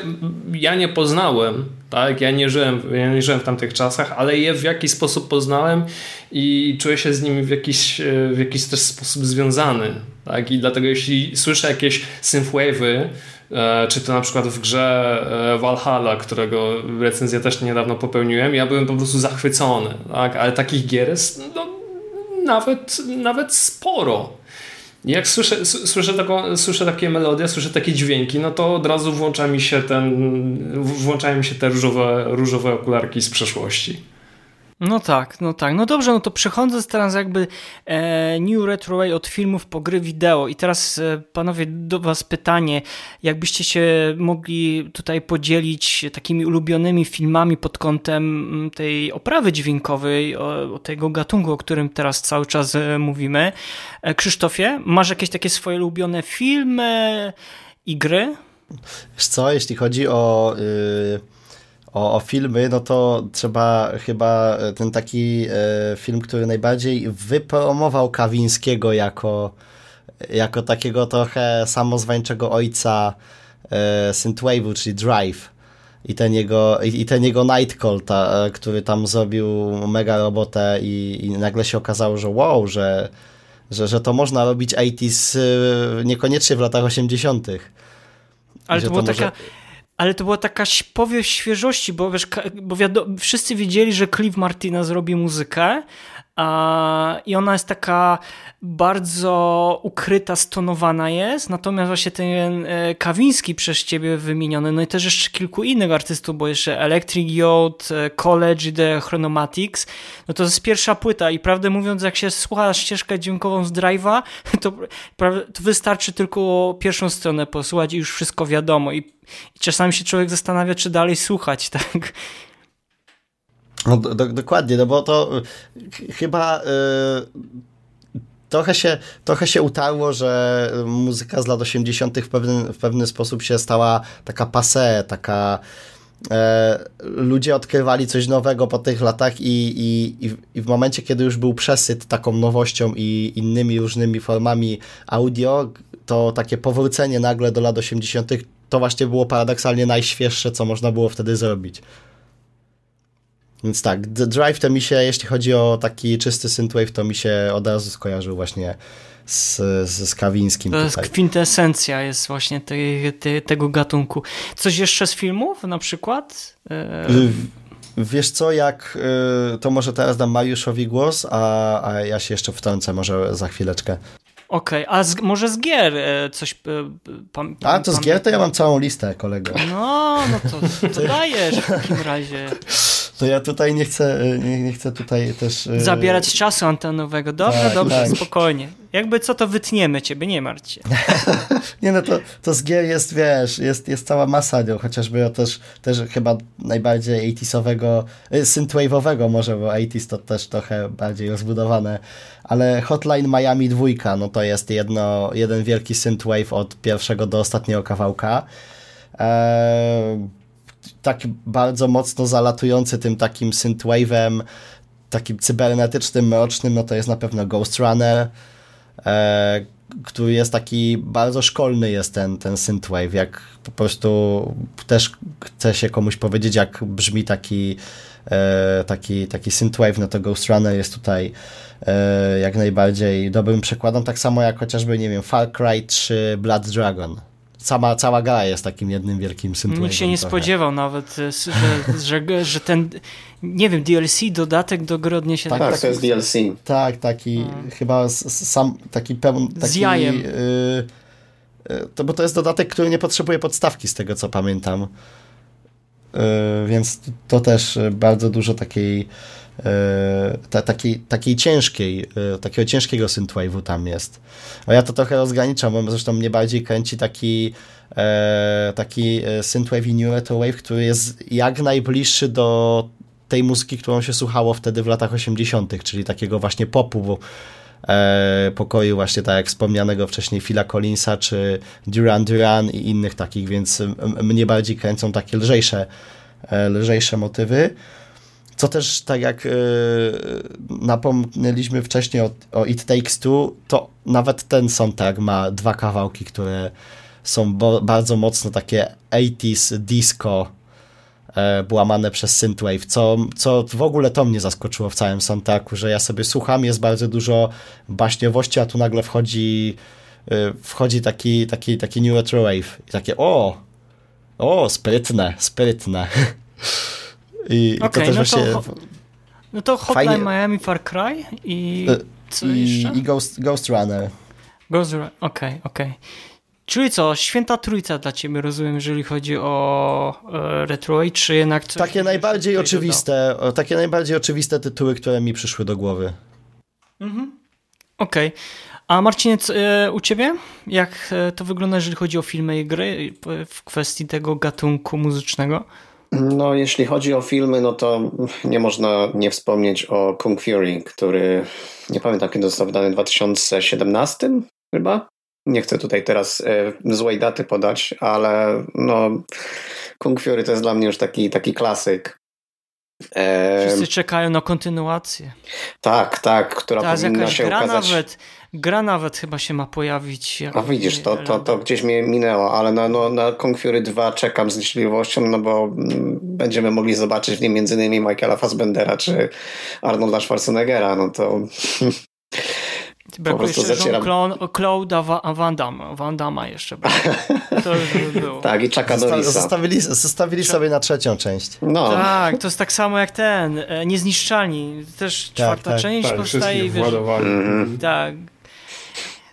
ja nie poznałem, tak? Ja nie żyłem, ja nie żyłem w tamtych czasach, ale je w jakiś sposób poznałem i czuję się z nimi w jakiś, w jakiś też sposób związany, tak? I dlatego jeśli słyszę jakieś synthwave'y, czy to na przykład w grze e, Valhalla, którego recenzję też niedawno popełniłem, ja byłem po prostu zachwycony, tak? Ale takich gier jest no, nawet, nawet sporo. Jak słyszę, słyszę, taką, słyszę takie melodie, słyszę takie dźwięki, no to od razu włącza mi się ten, włączają mi się te różowe, różowe okularki z przeszłości. No tak, no tak. No dobrze, no to przechodząc teraz jakby e, New Retro Way od filmów po gry wideo i teraz e, panowie do was pytanie, jakbyście się mogli tutaj podzielić takimi ulubionymi filmami pod kątem mm, tej oprawy dźwiękowej, o, o tego gatunku, o którym teraz cały czas e, mówimy. E, Krzysztofie, masz jakieś takie swoje ulubione filmy i gry? Wiesz co, jeśli chodzi o... Yy o, o, filmy, no to trzeba chyba ten taki e, film, który najbardziej wypromował Kawińskiego jako, jako takiego trochę samozwańczego ojca e, Synthwave'u, czyli Drive. I ten jego, i ten jego Nightcall, ta, który tam zrobił mega robotę i, i nagle się okazało, że wow, że, że, że to można robić 80s niekoniecznie w latach 80. Ale to była może... taka ale to była taka powiew świeżości, bo wiesz, bo wiadomo, wszyscy wiedzieli, że Cliff Martina zrobi muzykę, i ona jest taka bardzo ukryta, stonowana jest, natomiast właśnie ten e, Kawiński przez ciebie wymieniony, no i też jeszcze kilku innych artystów, bo jeszcze Electric Yacht, e, College The Chronomatics, no to jest pierwsza płyta i prawdę mówiąc, jak się słucha ścieżkę dźwiękową z Drive'a, (laughs) to, to wystarczy tylko pierwszą stronę posłuchać i już wszystko wiadomo i, i czasami się człowiek zastanawia, czy dalej słuchać, (laughs) tak? No, do, dokładnie, no bo to y, chyba y, trochę, się, trochę się utarło, że muzyka z lat 80. w pewien, w pewien sposób się stała taka passe, taka e, ludzie odkrywali coś nowego po tych latach i, i, i w momencie, kiedy już był przesyt taką nowością i innymi różnymi formami audio, to takie powrócenie nagle do lat 80. to właśnie było paradoksalnie najświeższe, co można było wtedy zrobić. Więc tak, The Drive to mi się, jeśli chodzi o taki czysty synthwave, to mi się od razu skojarzył właśnie z, z, z Kawińskim. To jest tutaj. kwintesencja jest właśnie te, te, tego gatunku. Coś jeszcze z filmów na przykład? E, wiesz co, jak y, to może teraz dam Mariuszowi głos, a, a ja się jeszcze wtrącę może za chwileczkę. Okej, okay. a z, może z gier e, coś... Pan, pan, a, to z gier to ja mam całą listę, kolego. No, no to, to dajesz w takim razie. (laughs) To ja tutaj nie chcę, nie, nie chcę tutaj też... E, Zabierać czasu antenowego. Dobrze, tak, dobrze, tak. spokojnie. Jakby co, to wytniemy ciebie, nie martw się. (laughs) nie no, to, to z gier jest, wiesz, jest, jest cała masa, no, chociażby o też, też chyba najbardziej 80sowego, e, synthwave'owego może, bo 80s to też trochę bardziej rozbudowane, ale Hotline Miami 2, no to jest jedno, jeden wielki synthwave od pierwszego do ostatniego kawałka. Eee, tak bardzo mocno zalatujący tym takim synthwave'em, takim cybernetycznym, mrocznym, no to jest na pewno Ghost Runner, e, który jest taki bardzo szkolny jest ten, ten synthwave, jak po prostu też chce się komuś powiedzieć, jak brzmi taki e, taki, taki synthwave, no to Ghost Runner jest tutaj e, jak najbardziej dobrym przykładem, tak samo jak chociażby, nie wiem, Far Cry 3 Blood Dragon sama, cała gra jest takim jednym wielkim syntwave'em. Nikt się nie trochę. spodziewał nawet, e, że, (laughs) że, że, ten, nie wiem, DLC, dodatek do gry odniesie... Tak, tak, to jest DLC. Tak, taki hmm. chyba sam, taki pełny... Z jajem. Yy, to, bo to jest dodatek, który nie potrzebuje podstawki, z tego co pamiętam. Yy, więc to też bardzo dużo takiej ta, takiej, takiej ciężkiej, e, takiego ciężkiego synthwave'u tam jest. A ja to trochę rozgraniczam, bo zresztą mnie bardziej kręci taki e, taki synthwave i new który jest jak najbliższy do tej muzyki, którą się słuchało wtedy w latach 80., czyli takiego właśnie popu, e, pokoju właśnie tak jak wspomnianego wcześniej Phila Collinsa czy Duran Duran i innych takich, więc mnie bardziej kręcą takie lżejsze, e, lżejsze motywy. Co też, tak jak yy, napomnieliśmy wcześniej o, o It Takes Two, to nawet ten soundtrack ma dwa kawałki, które są bardzo mocno takie 80s disco e, błamane przez synthwave, co, co w ogóle to mnie zaskoczyło w całym soundtracku, że ja sobie słucham, jest bardzo dużo baśniowości, a tu nagle wchodzi e, wchodzi taki, taki, taki new retro wave i takie o, o, sprytne, sprytne. (laughs) I, okay, i to też no właśnie... To, no to Hotline fajnie- Miami Far Cry i co I, jeszcze? i Ghost, Ghost Runner. Ghost Run- Okej, okej. Czyli co, święta trójca dla ciebie, rozumiem, jeżeli chodzi o e, Retro czy jednak coś... Takie najbardziej oczywiste, takie najbardziej oczywiste tytuły, które mi przyszły do głowy. dodał? Okej. A Marcinie, e, u ciebie? Jak e, to wygląda, jeżeli chodzi o filmy i gry w kwestii tego gatunku muzycznego? No, jeśli chodzi o filmy, no to nie można nie wspomnieć o Kung Fury, który nie pamiętam kiedy został wydany w 2017 chyba. Nie chcę tutaj teraz e, złej daty podać, ale no Kung Fury to jest dla mnie już taki, taki klasyk. E, Wszyscy czekają na kontynuację. tak, tak, która Teraz powinna się ukazać. nawet, gra nawet chyba się ma pojawić. jak- A widzisz, to, to, to gdzieś mnie minęło, ale na, no, na Kung Fury 2 czekam z niecierpliwością, no bo mm, będziemy mogli zobaczyć w nim między innymi Michaela Fassbendera czy Arnolda Schwarzeneggera, no to (laughs) Brakuje prostu jeszcze zacieram. Claude'a Va- Van Damme, Van Damme jeszcze. To już by było. (laughs) tak, i Chucka Zosta zostawili zostawili sobie na trzecią część. No, Tak, to jest tak samo jak ten, e, Niezniszczalni. Też czwarta tak, część Tak, powstaje wiesz, władowali. Mhm. tak.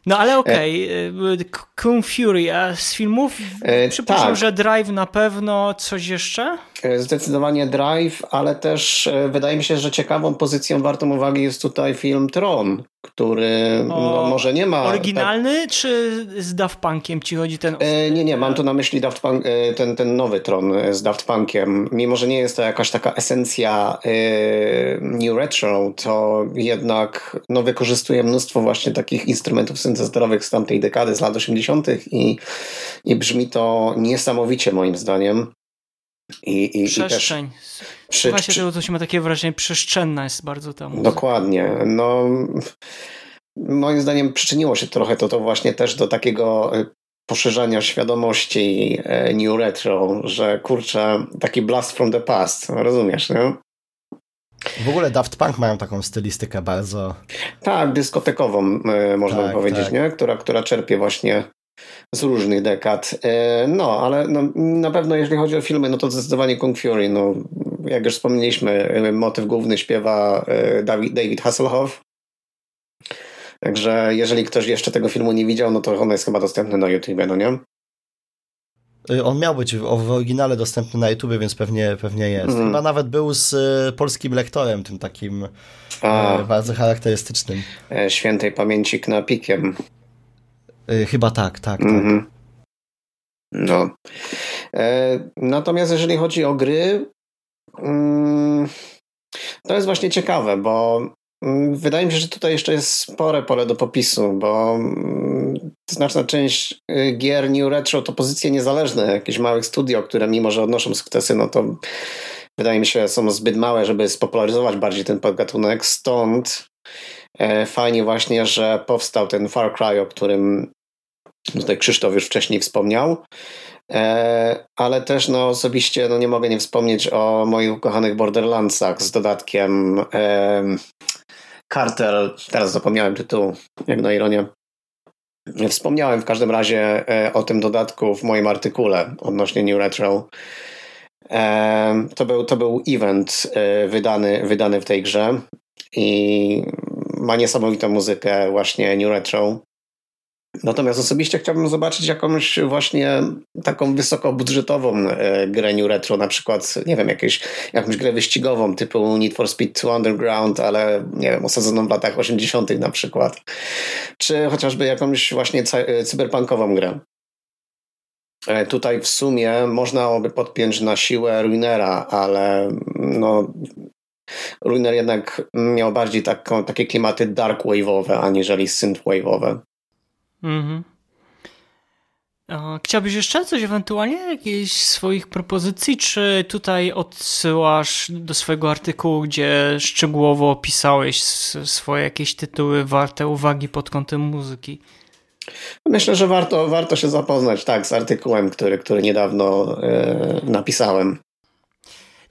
No ale okej, okay. Kung Fury, a z filmów E, przypuszczam, tak. że Drive na pewno, coś jeszcze? E, Zdecydowanie Drive, ale też e, wydaje mi się, że ciekawą pozycją wartą uwagi jest tutaj film Tron, który no, O, może nie ma... Oryginalny, czy z Daft Punkiem ci chodzi ten... E, Nie, nie, mam tu na myśli Daft Punk, e, ten, ten nowy Tron z Daft Punkiem. Mimo, że nie jest to jakaś taka esencja e, New Retro, to jednak no, wykorzystuje mnóstwo właśnie takich instrumentów syntezatorowych z tamtej dekady, z lat 80. I, i brzmi to niesamowicie moim zdaniem. I, i, i też Przestrzeń. przy, Właśnie przy, tego to się ma takie wrażenie, przestrzenna jest bardzo ta muzyka. Dokładnie. No, moim zdaniem przyczyniło się trochę to, to właśnie też do takiego e, poszerzania świadomości e, New Retro, że kurczę, taki blast from the past, rozumiesz, nie? W ogóle Daft Punk mają taką stylistykę bardzo... Tak, dyskotekową, e, można Tak, by powiedzieć, tak. nie? Która, która czerpie właśnie z różnych dekad. E, No, ale no, na pewno jeśli chodzi o filmy, no to zdecydowanie Kung Fury. No, jak już wspomnieliśmy, e, motyw główny śpiewa e, David, Hasselhoff. Także jeżeli ktoś jeszcze tego filmu nie widział, no to on jest chyba dostępny na YouTube, no nie? On miał być w, oryginale dostępny na YouTube, więc pewnie, pewnie jest. Mhm. Chyba nawet był z polskim lektorem, tym takim A, bardzo charakterystycznym. świętej pamięci Knapikiem. Y, Chyba tak, tak, tak. Mhm. No. E, natomiast jeżeli chodzi o gry, mm, to jest właśnie ciekawe, bo mm, wydaje mi się, że tutaj jeszcze jest spore pole do popisu, bo mm, znaczna część y, gier New Retro to pozycje niezależne, jakieś małych studio, które mimo, że odnoszą sukcesy, no to wydaje mi się, są zbyt małe, żeby spopularyzować bardziej ten podgatunek. Stąd e, fajnie właśnie, że powstał ten Far Cry, o którym tutaj Krzysztof już wcześniej wspomniał. E, ale też no, osobiście no, nie mogę nie wspomnieć o moich ukochanych Borderlandsach z dodatkiem e, Cartel, teraz zapomniałem tytułu, jak na ironię. Wspomniałem w każdym razie e, o tym dodatku w moim artykule odnośnie New Retro. To, był, to był event wydany, wydany w tej grze i ma niesamowitą muzykę właśnie New Retro. Natomiast osobiście chciałbym zobaczyć jakąś właśnie taką wysokobudżetową e, grę New Retro, na przykład, nie wiem, jakieś, jakąś grę wyścigową typu Need for Speed 2 Underground, ale nie wiem, osadzoną w latach 80. na przykład. Czy chociażby jakąś właśnie e, cyberpunkową grę. E, Tutaj w sumie można by podpiąć na siłę Ruinera, ale no, Ruiner jednak miał bardziej taką, takie klimaty dark wave'owe, aniżeli synth wave'owe. Mhm. Chciałbyś jeszcze coś ewentualnie, jakieś swoich propozycji, czy tutaj odsyłasz do swojego artykułu, gdzie szczegółowo opisałeś swoje jakieś tytuły warte uwagi pod kątem muzyki? Myślę, że warto, warto się zapoznać tak z artykułem, który, który niedawno e, napisałem.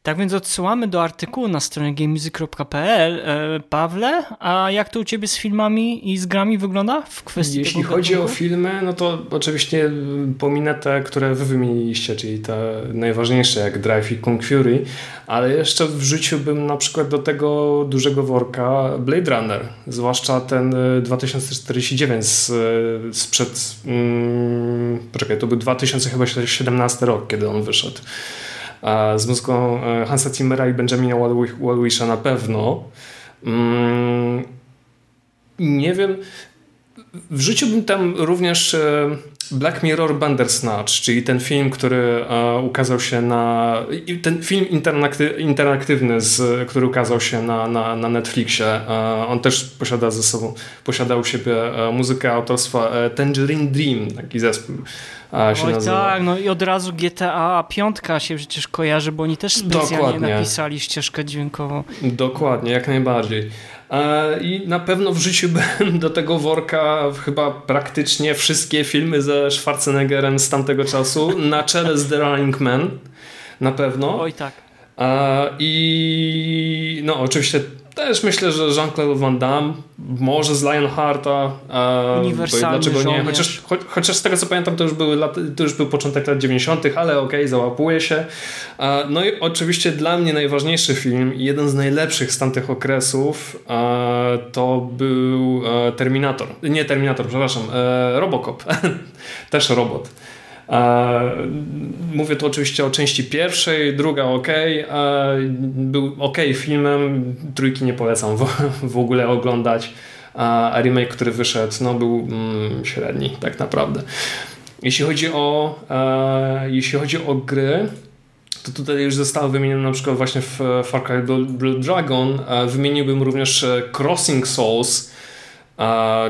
Tak więc odsyłamy do artykułu na stronie gamemusic.pl. E, Pawle, a jak to u ciebie z filmami i z grami wygląda w kwestii Jeśli chodzi gatunku? o filmy, no to oczywiście pominę te, które wy wymieniliście, czyli te najważniejsze jak Drive i Kung Fury, ale jeszcze wrzuciłbym na przykład do tego dużego worka Blade Runner, zwłaszcza ten 2049 e, z, e, sprzed, hmm, poczekaj, to był 2017 rok, kiedy on wyszedł z muzyką e, Hansa Zimmera i Benjamina Walwisha na pewno. Mm, nie wiem, wrzuciłbym tam również e, Black Mirror Bandersnatch, czyli ten film, który e, ukazał się na. Ten film interaktywny, z, który ukazał się na, na, na Netflixie. On też posiada ze sobą, posiada u siebie muzykę autorstwa Tangerine Dream, taki zespół się Oj, nazywa. tak, no i od razu GTA 5 się przecież kojarzy, bo oni też specjalnie Dokładnie. napisali ścieżkę dźwiękową. Dokładnie, jak najbardziej. I na pewno wrzuciłbym (laughs) do tego worka chyba praktycznie wszystkie filmy ze Schwarzeneggerem z tamtego czasu, na czele z The Running Man, na pewno. Oj tak. I no oczywiście też myślę, że Jean-Claude Van Damme, może z Lionhearta. Uniwersalny Dlaczego nie? Chociaż, cho, chociaż z tego co pamiętam, to już, były lat, to już był początek lat 90., ale okej, okay, załapuje się. No i oczywiście dla mnie najważniejszy film, jeden z najlepszych z tamtych okresów, to był e, Terminator. Nie Terminator, przepraszam, e, Robocop. (laughs) też robot. Mówię tu oczywiście o części pierwszej, druga ok, był ok filmem, trójki nie polecam w, ogóle oglądać, a remake, który wyszedł, no był mm, średni tak naprawdę. Jeśli chodzi o, e, jeśli chodzi o gry, to tutaj już zostało wymienione na przykład właśnie w Far Cry Blood Dragon. Wymieniłbym również e, Crossing Souls,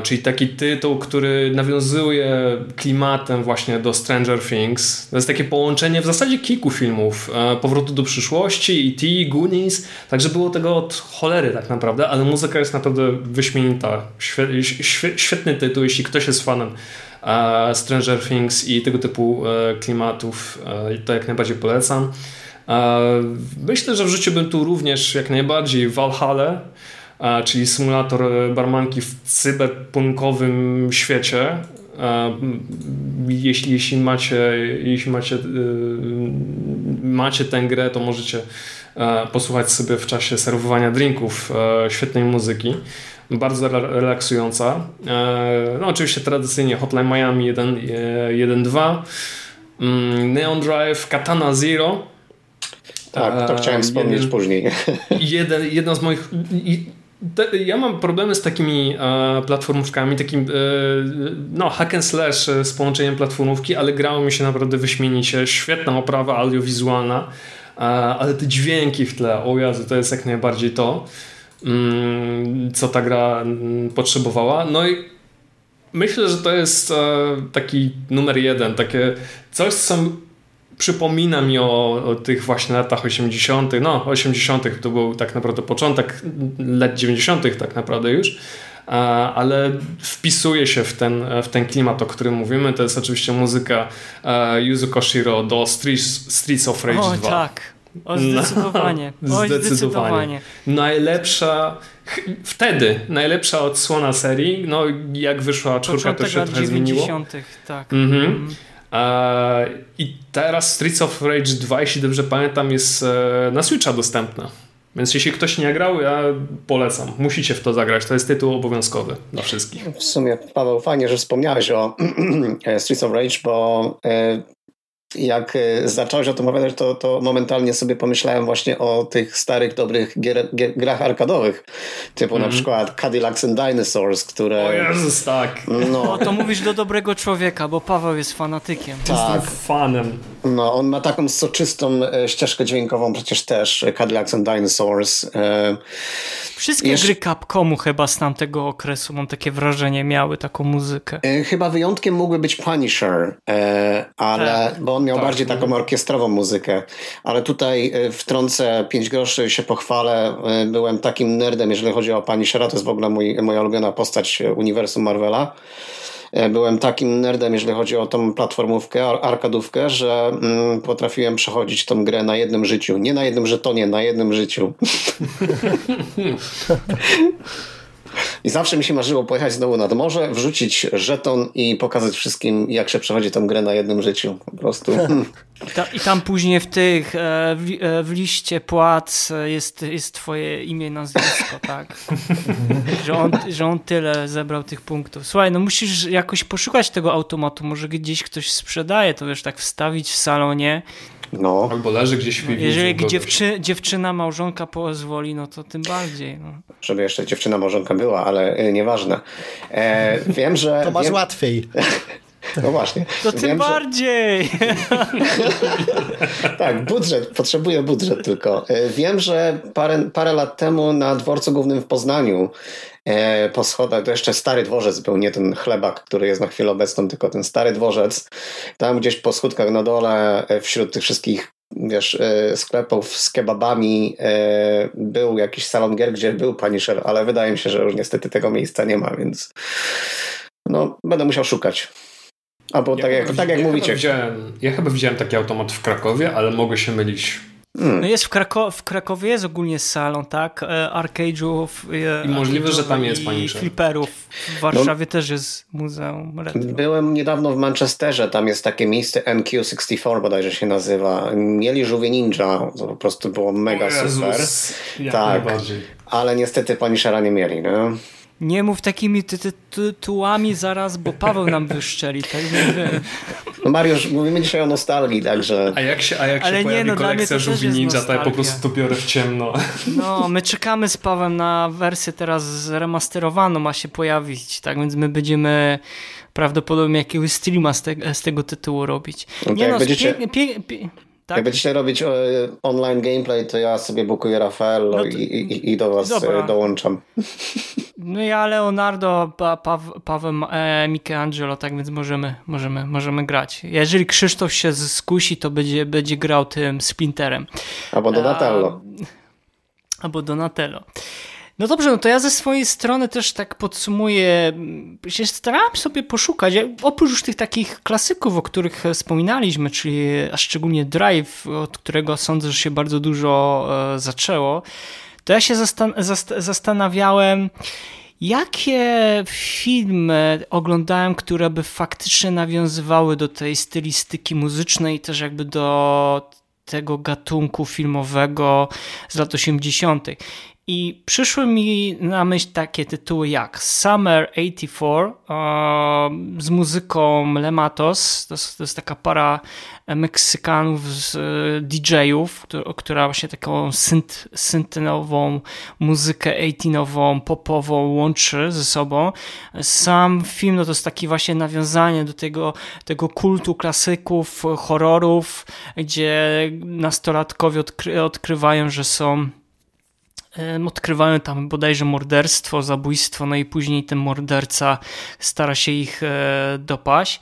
czyli taki tytuł, który nawiązuje klimatem właśnie do Stranger Things. To jest takie połączenie w zasadzie kilku filmów. Powrotu do przyszłości, E.T., Goonies, także było tego od cholery tak naprawdę, ale muzyka jest naprawdę wyśmienita. Świetny tytuł, jeśli ktoś jest fanem Stranger Things i tego typu e, klimatów, e, to jak najbardziej polecam. Myślę, że wrzuciłbym tu również jak najbardziej Valhalla, czyli symulator e, barmanki w cyberpunkowym świecie. Jeśli, jeśli macie, jeśli macie, e, macie tę grę, to możecie e, posłuchać sobie w czasie serwowania drinków świetnej muzyki. Bardzo relaksująca. No oczywiście tradycyjnie Hotline Miami 1.2, mm, Neon Drive, Katana Zero. Tak, to chciałem wspomnieć jeden, później. (laughs) Jeden, jedna z moich ja mam problemy z takimi e, platformówkami, takim e, no, hack and slash e, z połączeniem platformówki, ale grało mi się naprawdę wyśmienicie. Świetna oprawa audiowizualna, e, ale te dźwięki w tle, o Jezu, to jest jak najbardziej to, mm, co ta gra mm, potrzebowała. No i myślę, że to jest e, taki numer jeden, takie coś, co przypomina mi o, o, tych właśnie latach 80., no 80. to był tak naprawdę początek lat 90. tak naprawdę już, ale wpisuje się w ten, w ten klimat, o którym mówimy. To jest oczywiście muzyka Yuzo Koshiro do Streets, Streets of Rage o, 2. tak. O, zdecydowanie. No, o, zdecydowanie. zdecydowanie. Najlepsza wtedy najlepsza odsłona serii, no jak wyszła czwórka to się trochę zmieniło. tak. Mhm. Mm. I teraz Streets of Rage 2, jeśli dobrze pamiętam, jest e, na Switcha dostępna. Więc jeśli ktoś nie grał, ja polecam. Musicie w to zagrać. To jest tytuł obowiązkowy dla wszystkich. W sumie, Paweł, fajnie, że wspomniałeś o (clears throat) Streets of Rage, bo e, jak e, zacząłeś o tym opowiadać, to, to momentalnie sobie pomyślałem właśnie o tych starych, dobrych gier, gier, grach arkadowych, typu mm. na przykład Cadillacs and Dinosaurs, które... O Jezus, tak. No. O, to mówisz do dobrego człowieka, bo Paweł jest fanatykiem. Tak. Jestem fanem. No, on ma taką soczystą e, ścieżkę dźwiękową przecież też, Cadillacs and Dinosaurs. E, Wszystkie Jesz... gry Capcomu chyba z tamtego okresu, mam takie wrażenie, miały taką muzykę. Chyba wyjątkiem mógłby być Punisher, ale... Tak. Bo on miał tak. bardziej taką orkiestrową muzykę, ale tutaj e, wtrącę 5 groszy, się pochwalę. E, byłem takim nerdem, jeżeli chodzi o Pani Shera, to jest w ogóle mój, moja ulubiona postać e, uniwersum Marvela. Byłem takim nerdem, jeżeli chodzi o tą platformówkę, arkadówkę, że mm, potrafiłem przechodzić tą grę na jednym życiu. Nie na jednym żetonie, na jednym życiu. (laughs) I zawsze mi się marzyło pojechać znowu nad morze, wrzucić żeton i pokazać wszystkim, jak się przechodzi tą grę na jednym życiu. Po prostu. (laughs) I tam później w tych, e, w, e, w liście płac jest, jest twoje imię, nazwisko, (laughs) tak? że, on, że on tyle zebrał tych punktów. Słuchaj, no musisz jakoś poszukać tego automatu, może gdzieś ktoś sprzedaje, to wiesz, tak wstawić w salonie no. Albo leży gdzieś w piwnicy. Jeżeli dziewczy, dziewczyna, małżonka pozwoli, no to tym bardziej. No. Żeby jeszcze dziewczyna, małżonka była, ale y, nieważne. E, wiem, że... To masz wiem... łatwiej. (laughs) No właśnie. To tym Wiem, bardziej. Że... (laughs) tak, budżet, potrzebuję budżet tylko. E, wiem, że parę, parę lat temu na dworcu głównym w Poznaniu e, po schodach, to jeszcze stary dworzec był, nie ten chlebak, który jest na chwilę obecną, tylko ten stary dworzec. Tam gdzieś po schodkach na dole, e, wśród tych wszystkich wiesz, sklepów z kebabami był jakiś salon gier, gdzie był Punisher, ale wydaje mi się, że już niestety tego miejsca nie ma, więc no, będę musiał szukać. Albo ja tak, jak, tak jak ja mówicie. Widziałem, ja chyba widziałem taki automat w Krakowie, ale mogę się mylić. Hmm. No jest w, Krako w Krakowie jest ogólnie salon, tak? E, arcade'ów. E, I możliwe, że tam jest pani flipperów. W Warszawie no, też jest muzeum retro. Byłem niedawno w Manchesterze, tam jest takie miejsce NQ64 bodajże się nazywa. Mieli żółwie ninja, to po prostu było mega super. tak, ale niestety pani Szara nie mieli, no. Nie mów takimi ty tytułami zaraz, bo Paweł nam wyszczeli, tak No Mariusz, mówimy dzisiaj o nostalgii, także... A jak się, a jak Ale się pojawi nie, no, kolekcja Żółwi Ninja, to ja po prostu to biorę w ciemno. No, my czekamy z Pawem na wersję teraz zremasterowaną, ma się pojawić, tak więc my będziemy prawdopodobnie jakiegoś streama z, te, z tego tytułu robić. No nie no, będziecie... pie, pie, pie, tak? Jak będziecie robić e, online gameplay, to ja sobie bukuję Rafaello no to... i, i, i, do was Dobra. dołączam. No ja Leonardo, pa, pa, Paweł e, Michelangelo, tak więc możemy, możemy, możemy grać. Jeżeli Krzysztof się skusi, to będzie, będzie grał tym Splinterem. Albo Donatello. A, albo Donatello. No dobrze, no to ja ze swojej strony też tak podsumuję. Się starałem sobie poszukać, oprócz już tych takich klasyków, o których wspominaliśmy, czyli a szczególnie Drive, od którego sądzę, że się bardzo dużo e, zaczęło, to ja się zastan zast zastanawiałem, jakie filmy oglądałem, które by faktycznie nawiązywały do tej stylistyki muzycznej też jakby do tego gatunku filmowego z lat 80. I przyszły mi na myśl takie tytuły jak Summer 84 z muzyką Lematos. To to jest taka para Meksykanów z e, DJ-ów, która właśnie taką synt, syntynową muzykę 18 popową łączy ze sobą. Sam film no to jest takie właśnie nawiązanie do tego, tego kultu klasyków, horrorów, gdzie nastolatkowie odkry, odkrywają, że są odkrywają tam bodajże morderstwo, zabójstwo, no i później ten morderca stara się ich e, dopaść.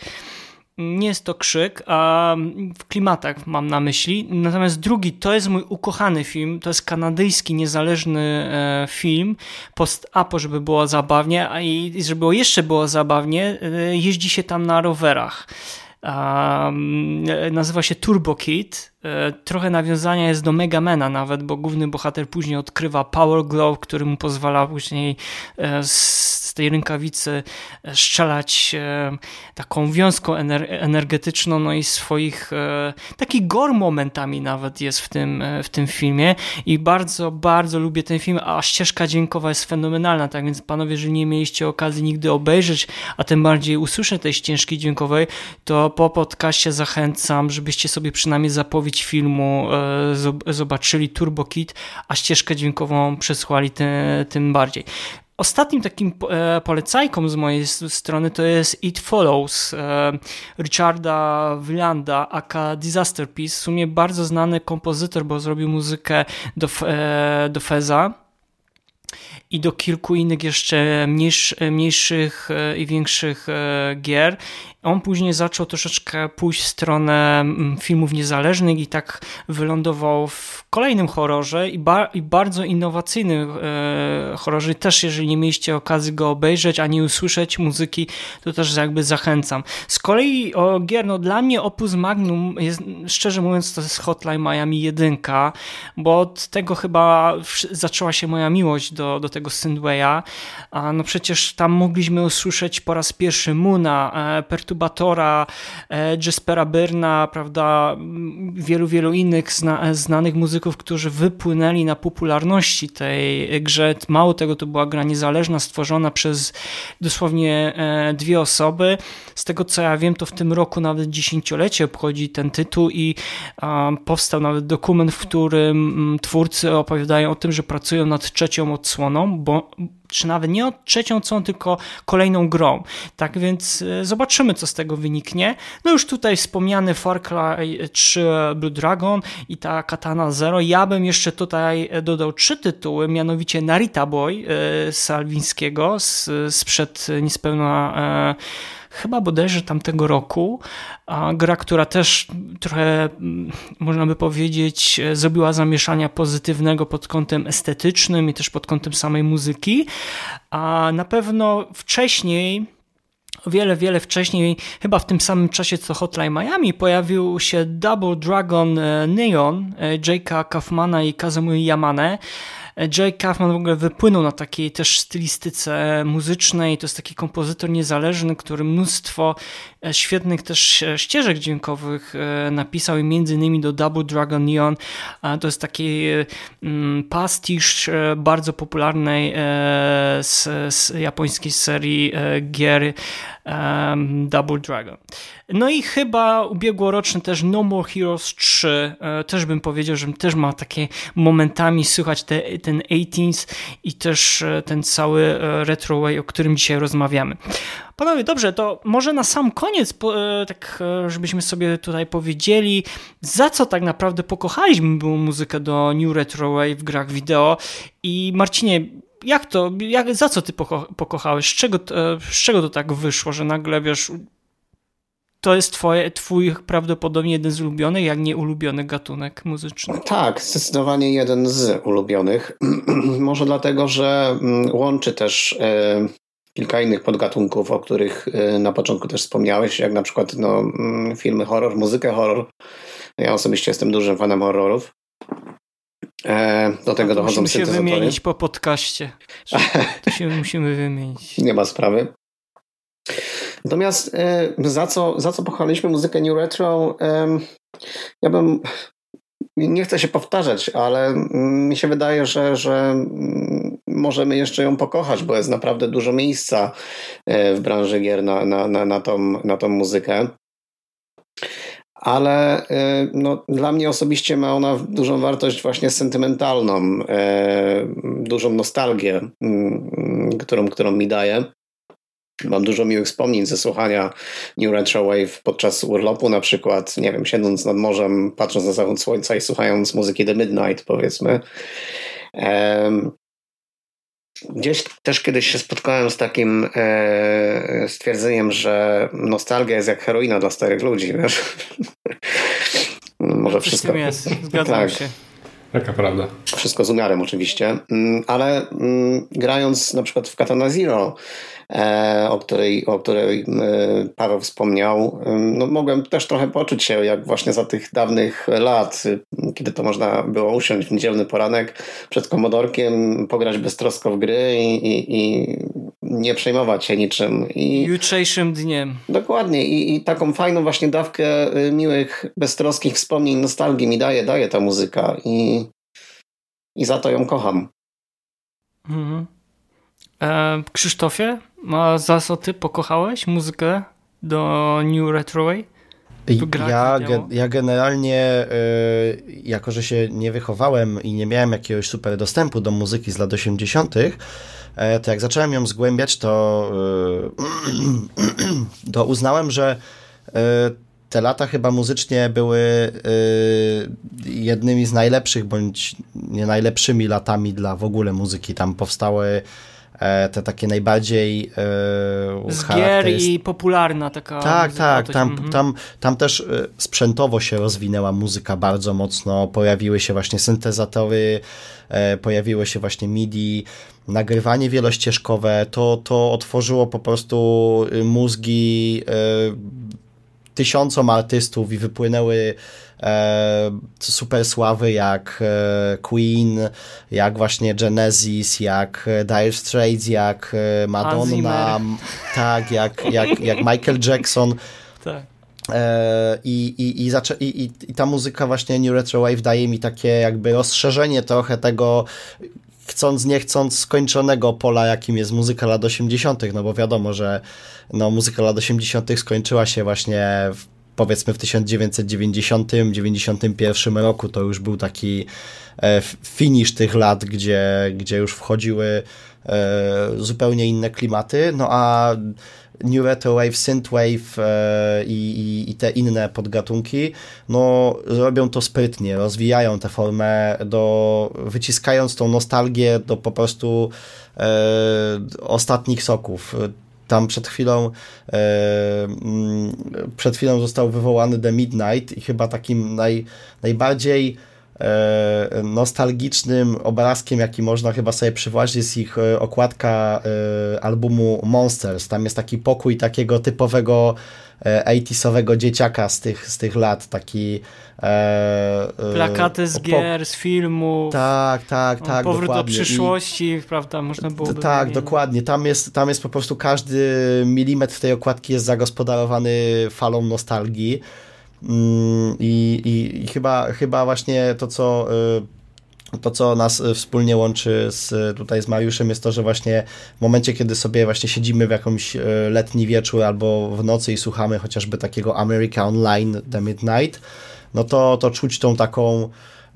Nie jest to krzyk, a w klimatach mam na myśli. Natomiast drugi to jest mój ukochany film. To jest kanadyjski, niezależny e, film. Post-apo, żeby było zabawnie, a i żeby było jeszcze było zabawnie, e, jeździ się tam na rowerach. Um, nazywa się Turbo Kid. E, trochę nawiązania jest do Megamena nawet, bo główny bohater później odkrywa Power Glove, który mu pozwala później e, tej rękawicy strzelać taką wiązką energetyczną, no i swoich, taki gore momentami nawet jest w tym, w tym filmie i bardzo, bardzo lubię ten film, a ścieżka dźwiękowa jest fenomenalna, tak więc panowie, jeżeli nie mieliście okazji nigdy obejrzeć, a tym bardziej usłyszeć tej ścieżki dźwiękowej, to po podcaście zachęcam, żebyście sobie przynajmniej zapowiedź filmu e, zobaczyli Turbo Kit, a ścieżkę dźwiękową przesłali tym bardziej. Ostatnim takim e, polecajką z mojej strony to jest It Follows e, Richarda Wylanda, aka Disaster Piece. W sumie bardzo znany kompozytor, bo zrobił muzykę do, do Feza i do kilku innych jeszcze mniejsz, mniejszych i większych gier. On później zaczął troszeczkę pójść w stronę filmów niezależnych i tak wylądował w kolejnym horrorze i, ba i bardzo innowacyjnym e, horrorze. Też jeżeli nie mieliście okazji go obejrzeć ani usłyszeć muzyki, to też jakby zachęcam. Z kolei o gier, no dla mnie Opus Magnum jest, szczerze mówiąc, to jest Hotline Miami 1, bo od tego chyba zaczęła się moja miłość do, do tego Synthwaya. No przecież tam mogliśmy usłyszeć po raz pierwszy Muna, e, Perturbatora, e, Jaspera Byrna, prawda, wielu, wielu innych zna, znanych muzyków, którzy wypłynęli na popularności tej grze. Mało tego, to była gra niezależna, stworzona przez dosłownie e, dwie osoby. Z tego co ja wiem, to w tym roku nawet dziesięciolecie obchodzi ten tytuł i powstał nawet dokument, w którym twórcy opowiadają o tym, że pracują nad trzecią odsłoną, bo czy nawet nie od trzecią, co tylko kolejną grą. Tak więc e, zobaczymy, co z tego wyniknie. No już tutaj wspomniany Far Cry 3 Blue Dragon i ta Katana Zero. Ja bym jeszcze tutaj dodał trzy tytuły, mianowicie Narita Boy e, Salwińskiego sprzed niespełna e, chyba bodajże tamtego roku. A gra, która też trochę, mm, można by powiedzieć, zrobiła zamieszania pozytywnego pod kątem estetycznym i też pod kątem samej muzyki. A na pewno wcześniej wiele, wiele wcześniej, chyba w tym samym czasie co Hotline Miami, pojawił się Double Dragon e, Neon e, Jake'a Kaufmana i Kazumui Yamane. Jay Kaufman w ogóle wypłynął na takiej też stylistyce muzycznej. To jest taki kompozytor niezależny, który mnóstwo e, świetnych też e, ścieżek dźwiękowych e, napisał i między innymi do Double Dragon Neon. To jest taki mm, pastisz bardzo popularnej z, z japońskiej serii gier Double Dragon. No i chyba ubiegłoroczny też No More Heroes 3, e, też bym powiedział, że też ma takie momentami słychać te, ten 18s i też e, ten cały e, retro way, o którym dzisiaj rozmawiamy. Panowie, dobrze, to może na sam koniec, tak żebyśmy sobie tutaj powiedzieli, za co tak naprawdę pokochaliśmy muzykę do New Retro Wave w grach wideo i Marcinie, jak to, jak, za co ty poko pokochałeś? Z czego, z czego to tak wyszło, że nagle, wiesz, to jest twoje, twój prawdopodobnie jeden z ulubionych, jak nie ulubiony gatunek muzyczny. Tak, zdecydowanie jeden z ulubionych. (clears throat) Może dlatego, że mm, łączy też e, kilka innych podgatunków, o których e, na początku też wspomniałeś, jak na przykład no, mm, filmy horror, muzykę horror. Ja osobiście jestem dużym fanem horrorów. E, do tego dochodzą Musimy się wymienić po podcaście. (laughs) To się musimy wymienić. Nie ma sprawy. Natomiast e, za co, za co pochwaliliśmy muzykę New Retro, ja bym nie chcę się powtarzać, ale mi się wydaje, że, że możemy jeszcze ją pokochać, bo jest naprawdę dużo miejsca e, w branży gier na, na, na, na, tą, na tą muzykę. Ale e, no, dla mnie osobiście ma ona dużą wartość właśnie sentymentalną, dużą nostalgię, którą, którą mi daje. Mam dużo miłych wspomnień ze słuchania New Retro Wave podczas urlopu na przykład, nie wiem, siedząc nad morzem, patrząc na zachód słońca i słuchając muzyki The Midnight powiedzmy. Gdzieś też kiedyś się spotkałem z takim e, stwierdzeniem, że nostalgia jest jak heroina dla starych ludzi, wiesz? (laughs) Może wszystko. jest, zgadzam tak. się. Taka prawda. Wszystko z umiarem oczywiście, mm, ale mm, grając na przykład w Katana Zero, o której, o której e, Paweł wspomniał, no mogłem też trochę poczuć się jak właśnie za tych dawnych lat, kiedy to można było usiąść w niedzielny poranek przed komodorkiem, pograć beztrosko w gry i, i, i nie przejmować się niczym. I Jutrzejszym dniem. Dokładnie I, i taką fajną właśnie dawkę y, miłych, beztroskich wspomnień, nostalgii mi daje, daje ta muzyka i, i za to ją kocham. Mhm. E, Krzysztofie, a za co ty pokochałeś muzykę do New Retroway? Ja, ja generalnie, y, jako że się nie wychowałem i nie miałem jakiegoś super dostępu do muzyki z lat 80., e, to jak zacząłem ją zgłębiać, to, y, (clears throat) to uznałem, że y, te lata chyba muzycznie były y, jednymi z najlepszych, bądź nie najlepszymi latami dla w ogóle muzyki. Tam powstały te takie najbardziej e, Z gier i popularna taka tak, tak. Tam, mhm. tam, tam też y, sprzętowo się rozwinęła muzyka bardzo mocno. Pojawiły się właśnie syntezatory, e, pojawiły się właśnie MIDI, nagrywanie wielościeżkowe. To, to otworzyło po prostu y, mózgi e, tysiącom artystów i wypłynęły e, super sławy jak e, Queen, jak właśnie Genesis, jak e, Dire Straits, jak e, Madonna, tak, jak, jak, jak Michael Jackson. (laughs) tak. E, I, i, i, zaczę- i, i, I ta muzyka właśnie New Retro Wave daje mi takie jakby rozszerzenie trochę tego chcąc, nie chcąc skończonego pola, jakim jest muzyka lat 80., no bo wiadomo, że no, muzyka lat 80. skończyła się właśnie w, powiedzmy w 1990-91 roku, to już był taki e, f- finish tych lat, gdzie, gdzie już wchodziły e, zupełnie inne klimaty, no a New Retro Wave, Synthwave e, i, i, i te inne podgatunki, no robią to sprytnie, rozwijają tę formę, do, wyciskając tą nostalgię do po prostu e, ostatnich soków. Tam przed chwilą e, mm, przed chwilą został wywołany The Midnight i chyba takim naj, najbardziej nostalgicznym obrazkiem, jaki można chyba sobie przywołać, jest ich e, okładka e, albumu Monsters. Tam jest taki pokój takiego typowego e, 80-owego dzieciaka z tych, z tych lat, taki e, e, Plakaty z gier, z filmów, Tak, tak, tak. powrót do dokładnie. I- przyszłości, prawda, można było Tak, dokładnie. Tam jest, tam jest po prostu każdy milimetr tej okładki jest zagospodarowany falą nostalgii. Mm, I, i, i chyba, chyba właśnie to, co. y, To, co nas y, wspólnie łączy z, tutaj z Mariuszem, jest to, że właśnie w momencie, kiedy sobie właśnie siedzimy w jakąś y, letni wieczór albo w nocy i słuchamy chociażby takiego America Online The Midnight, no to, to czuć tą taką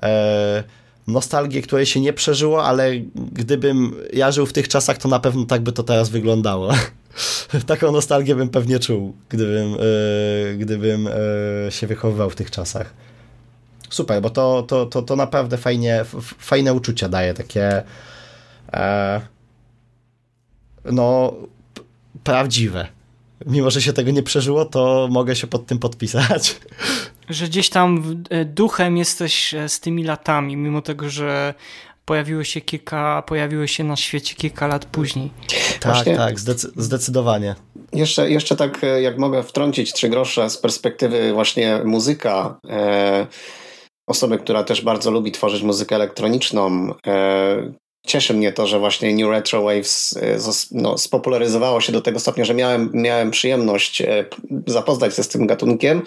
e, nostalgię, której się nie przeżyło, ale gdybym ja żył w tych czasach, to na pewno tak by to teraz wyglądało. (laughs) Taką nostalgię bym pewnie czuł, gdybym, e, gdybym e, się wychowywał w tych czasach. Super, bo to, to, to, to naprawdę fajnie, fajne uczucia daje, takie e, no prawdziwe. Mimo, że się tego nie przeżyło, to mogę się pod tym podpisać. (laughs) Że gdzieś tam w- e, duchem jesteś e, z tymi latami, mimo tego, że pojawiły się kilka, pojawiły się na świecie kilka lat później. Tak, Właśnie- tak, zdecy- zdecydowanie. Jeszcze, jeszcze tak, e, jak mogę wtrącić trzy grosze z perspektywy właśnie muzyka, e, osoby, która też bardzo lubi tworzyć muzykę elektroniczną. E, cieszy mnie to, że właśnie New Retro Waves e, no, spopularyzowało się do tego stopnia, że miałem, miałem przyjemność e, zapoznać się z tym gatunkiem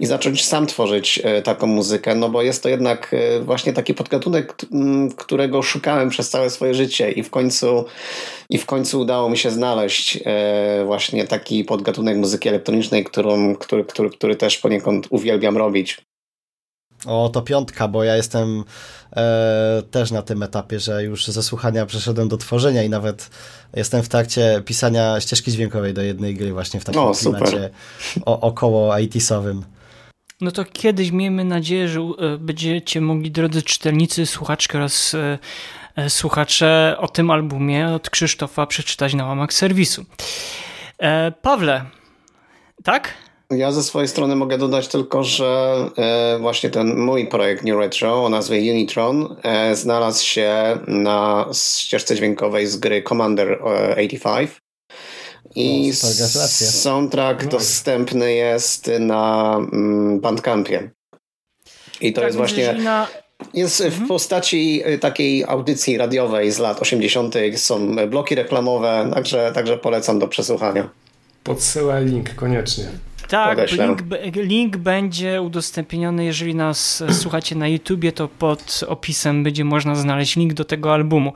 i zacząć sam tworzyć e, taką muzykę, no bo jest to jednak właśnie taki podgatunek, którego szukałem przez całe swoje życie i w końcu i w końcu udało mi się znaleźć właśnie taki podgatunek muzyki elektronicznej, którą, który, który, który też poniekąd uwielbiam robić. O, to piątka, bo ja jestem e, też na tym etapie, że już ze słuchania przeszedłem do tworzenia i nawet jestem w trakcie pisania ścieżki dźwiękowej do jednej gry właśnie w takim O, klimacie o, około IT-sowym. No to kiedyś miejmy nadzieję, że e, będziecie mogli, drodzy czytelnicy, słuchaczki oraz e, e, słuchacze o tym albumie od Krzysztofa przeczytać na łamach serwisu. E, Pawle, tak? Ja ze swojej strony mogę dodać tylko, że e, właśnie ten mój projekt New Retro o nazwie Unitron e, znalazł się na ścieżce dźwiękowej z gry Commander e, 85. I O, super, gratulacje. soundtrack No. dostępny jest na mm, Bandcampie. I to tak, jest właśnie na Jest w postaci y, takiej audycji radiowej z lat 80. Są bloki reklamowe, także, także polecam do przesłuchania. Podsyłaj link koniecznie. Tak, Podeślę. link, link będzie udostępniony, jeżeli nas e, słuchacie na YouTubie, to pod opisem będzie można znaleźć link do tego albumu.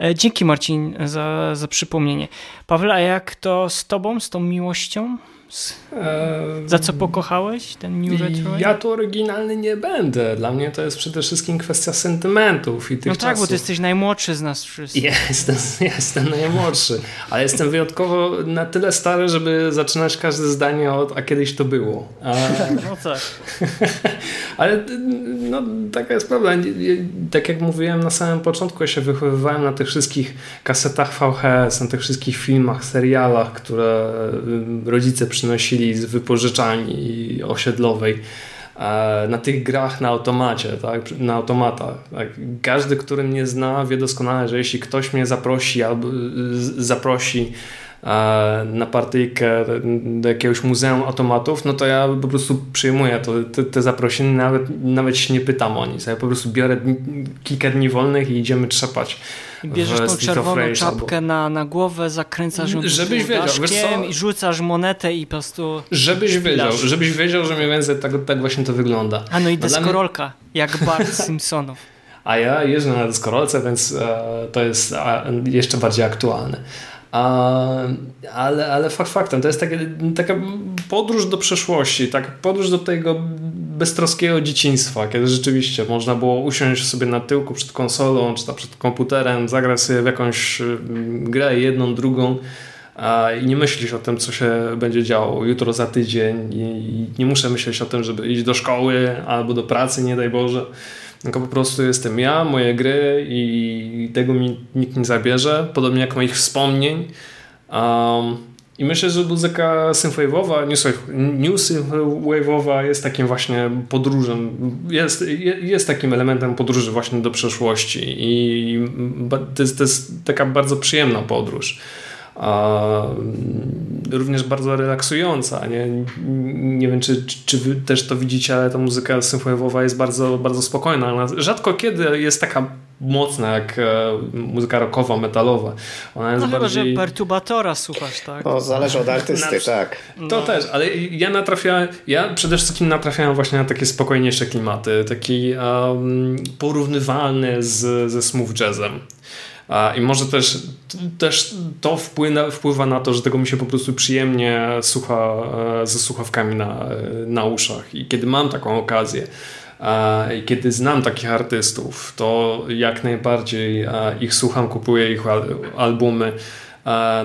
E, Dzięki Marcin za, za przypomnienie. Pawle, a jak to z tobą, z tą miłością? Za co pokochałeś ten New Retro? Ja tu oryginalny nie będę. Dla mnie to jest przede wszystkim kwestia sentymentów i tych No tak, czasów. bo ty jesteś najmłodszy z nas wszystkich. Jestem, (laughs) jestem najmłodszy, ale jestem wyjątkowo na tyle stary, żeby zaczynać każde zdanie od a kiedyś to było. A, (laughs) No tak. (laughs) ale no, taka jest prawda. Tak jak mówiłem na samym początku, ja się wychowywałem na tych wszystkich kasetach VHS, na tych wszystkich filmach, serialach, które rodzice przynosili z wypożyczalni osiedlowej e, na tych grach na automacie, tak? na automatach. Tak? Każdy, który mnie zna, wie doskonale, że jeśli ktoś mnie zaprosi albo y, zaprosi e, na partyjkę do jakiegoś muzeum automatów, no to ja po prostu przyjmuję to, te, te zaprosiny, nawet, nawet się nie pytam o nic. Ja po prostu biorę kilka dni wolnych i idziemy trzepać. Bierzesz tą czerwoną czapkę na, na głowę, zakręcasz ją Żebyś wiedział, i rzucasz monetę i po prostu... Żebyś wiedział, żebyś wiedział, że mniej więcej tak, tak właśnie to wygląda. A no i A dla mnie- deskorolka, jak Bart Simpsonów. A ja jeżdżę na deskorolce, więc e, to jest e, jeszcze bardziej aktualne. A, ale, ale fakt faktem, to jest takie, taka podróż do przeszłości, tak podróż do tego beztroskiego dzieciństwa, kiedy rzeczywiście można było usiąść sobie na tyłku przed konsolą, czy tam przed komputerem, zagrać sobie w jakąś mm, grę, jedną, drugą i nie myśleć o tym, co się będzie działo jutro, za tydzień i nie muszę myśleć o tym, żeby iść do szkoły albo do pracy, nie daj Boże. Tylko po prostu jestem ja, moje gry i tego mi nikt nie zabierze, podobnie jak moich wspomnień. Um, I myślę, że muzyka synthwave'owa, new synth- new synthwave'owa jest takim właśnie podróżem, jest, je- jest takim elementem podróży właśnie do przeszłości i to jest, to jest taka bardzo przyjemna podróż. A, również bardzo relaksująca. Nie, nie wiem, czy, czy, wy też to widzicie, ale ta muzyka synthwave'owa jest bardzo, bardzo spokojna. Rzadko kiedy jest taka mocna jak e, muzyka rockowa, metalowa. Ona jest No chyba, bardziej... że perturbatora słuchasz, tak? No, zależy od artysty, Na- tak. To też, ale ja natrafiałem, ja przede wszystkim natrafiałem właśnie na takie spokojniejsze klimaty, taki um, porównywalny z, ze smooth jazzem. A, I może też, też to wpłyna, wpływa na to, że tego mi się po prostu przyjemnie słucha e, ze słuchawkami na, na uszach. I kiedy mam taką okazję, kiedy znam takich artystów, to jak najbardziej ich słucham, kupuję ich al- albumy.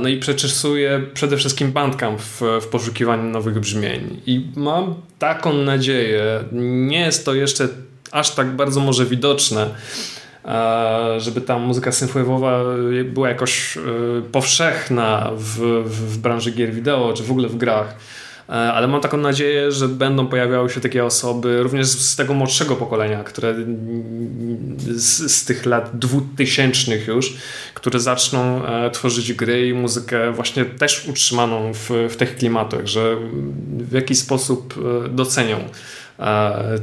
No i przeczesuję przede wszystkim Bandcamp w, w poszukiwaniu nowych brzmień. I mam taką nadzieję, nie jest to jeszcze aż tak bardzo może widoczne, żeby ta muzyka synthwave'owa była jakoś e, powszechna w, w, w branży gier wideo, czy w ogóle w grach. E, Ale mam taką nadzieję, że będą pojawiały się takie osoby, również z tego młodszego pokolenia, które z, z tych lat dwutysięcznych już, które zaczną e, tworzyć gry i muzykę właśnie też utrzymaną w, w tych klimatach, że w jakiś sposób e, docenią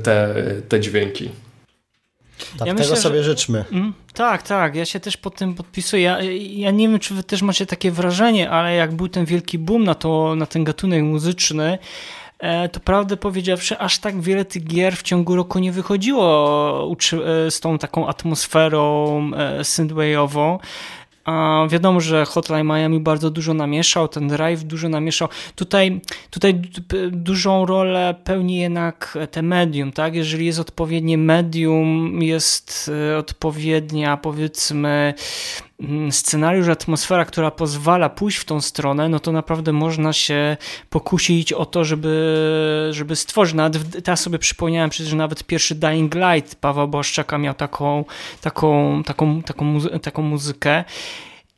te, te dźwięki. Tak, Ja tego myślę, że- sobie życzmy. Mm, tak, tak, ja się też pod tym podpisuję. Ja, ja nie wiem, czy wy też macie takie wrażenie, ale jak był ten wielki boom na, to, na ten gatunek muzyczny, e, to prawdę powiedziawszy, aż tak wiele tych gier w ciągu roku nie wychodziło uczy- e, z tą taką atmosferą e, synthwave'ową. A wiadomo, że Hotline Miami bardzo dużo namieszał, ten Drive dużo namieszał. Tutaj, tutaj dużą rolę pełni jednak te medium, tak? Jeżeli jest odpowiednie medium, jest e, odpowiednia, powiedzmy, scenariusz, atmosfera, która pozwala pójść w tą stronę, no to naprawdę można się pokusić o to, żeby, żeby stworzyć. Nawet teraz sobie przypomniałem przecież, że nawet pierwszy Dying Light Pawła Błaszczaka miał taką, taką, taką, taką, muzy- taką muzykę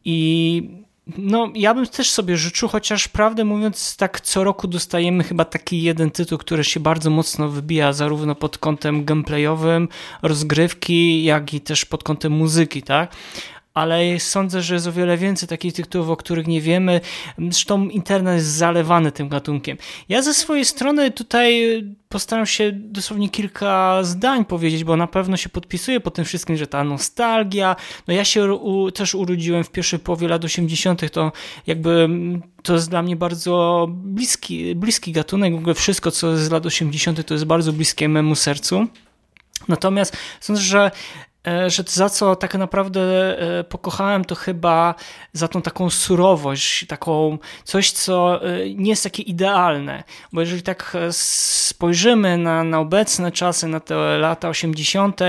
i no, ja bym też sobie życzył, chociaż prawdę mówiąc, tak co roku dostajemy chyba taki jeden tytuł, który się bardzo mocno wybija, zarówno pod kątem gameplayowym, rozgrywki, jak i też pod kątem muzyki, tak? Ale sądzę, że jest o wiele więcej takich tytułów, o których nie wiemy. Zresztą internet jest zalewany tym gatunkiem. Ja ze swojej strony tutaj postaram się dosłownie kilka zdań powiedzieć, bo na pewno się podpisuję po tym wszystkim, że ta nostalgia, no ja się u, też urodziłem w pierwszej połowie lat 80., to jakby to jest dla mnie bardzo bliski, bliski gatunek, w ogóle wszystko, co jest z lat 80., to jest bardzo bliskie memu sercu. Natomiast sądzę, że że za co tak naprawdę e, pokochałem, to chyba za tą taką surowość, taką coś, co e, nie jest takie idealne. Bo jeżeli tak spojrzymy na, na obecne czasy, na te lata 80.,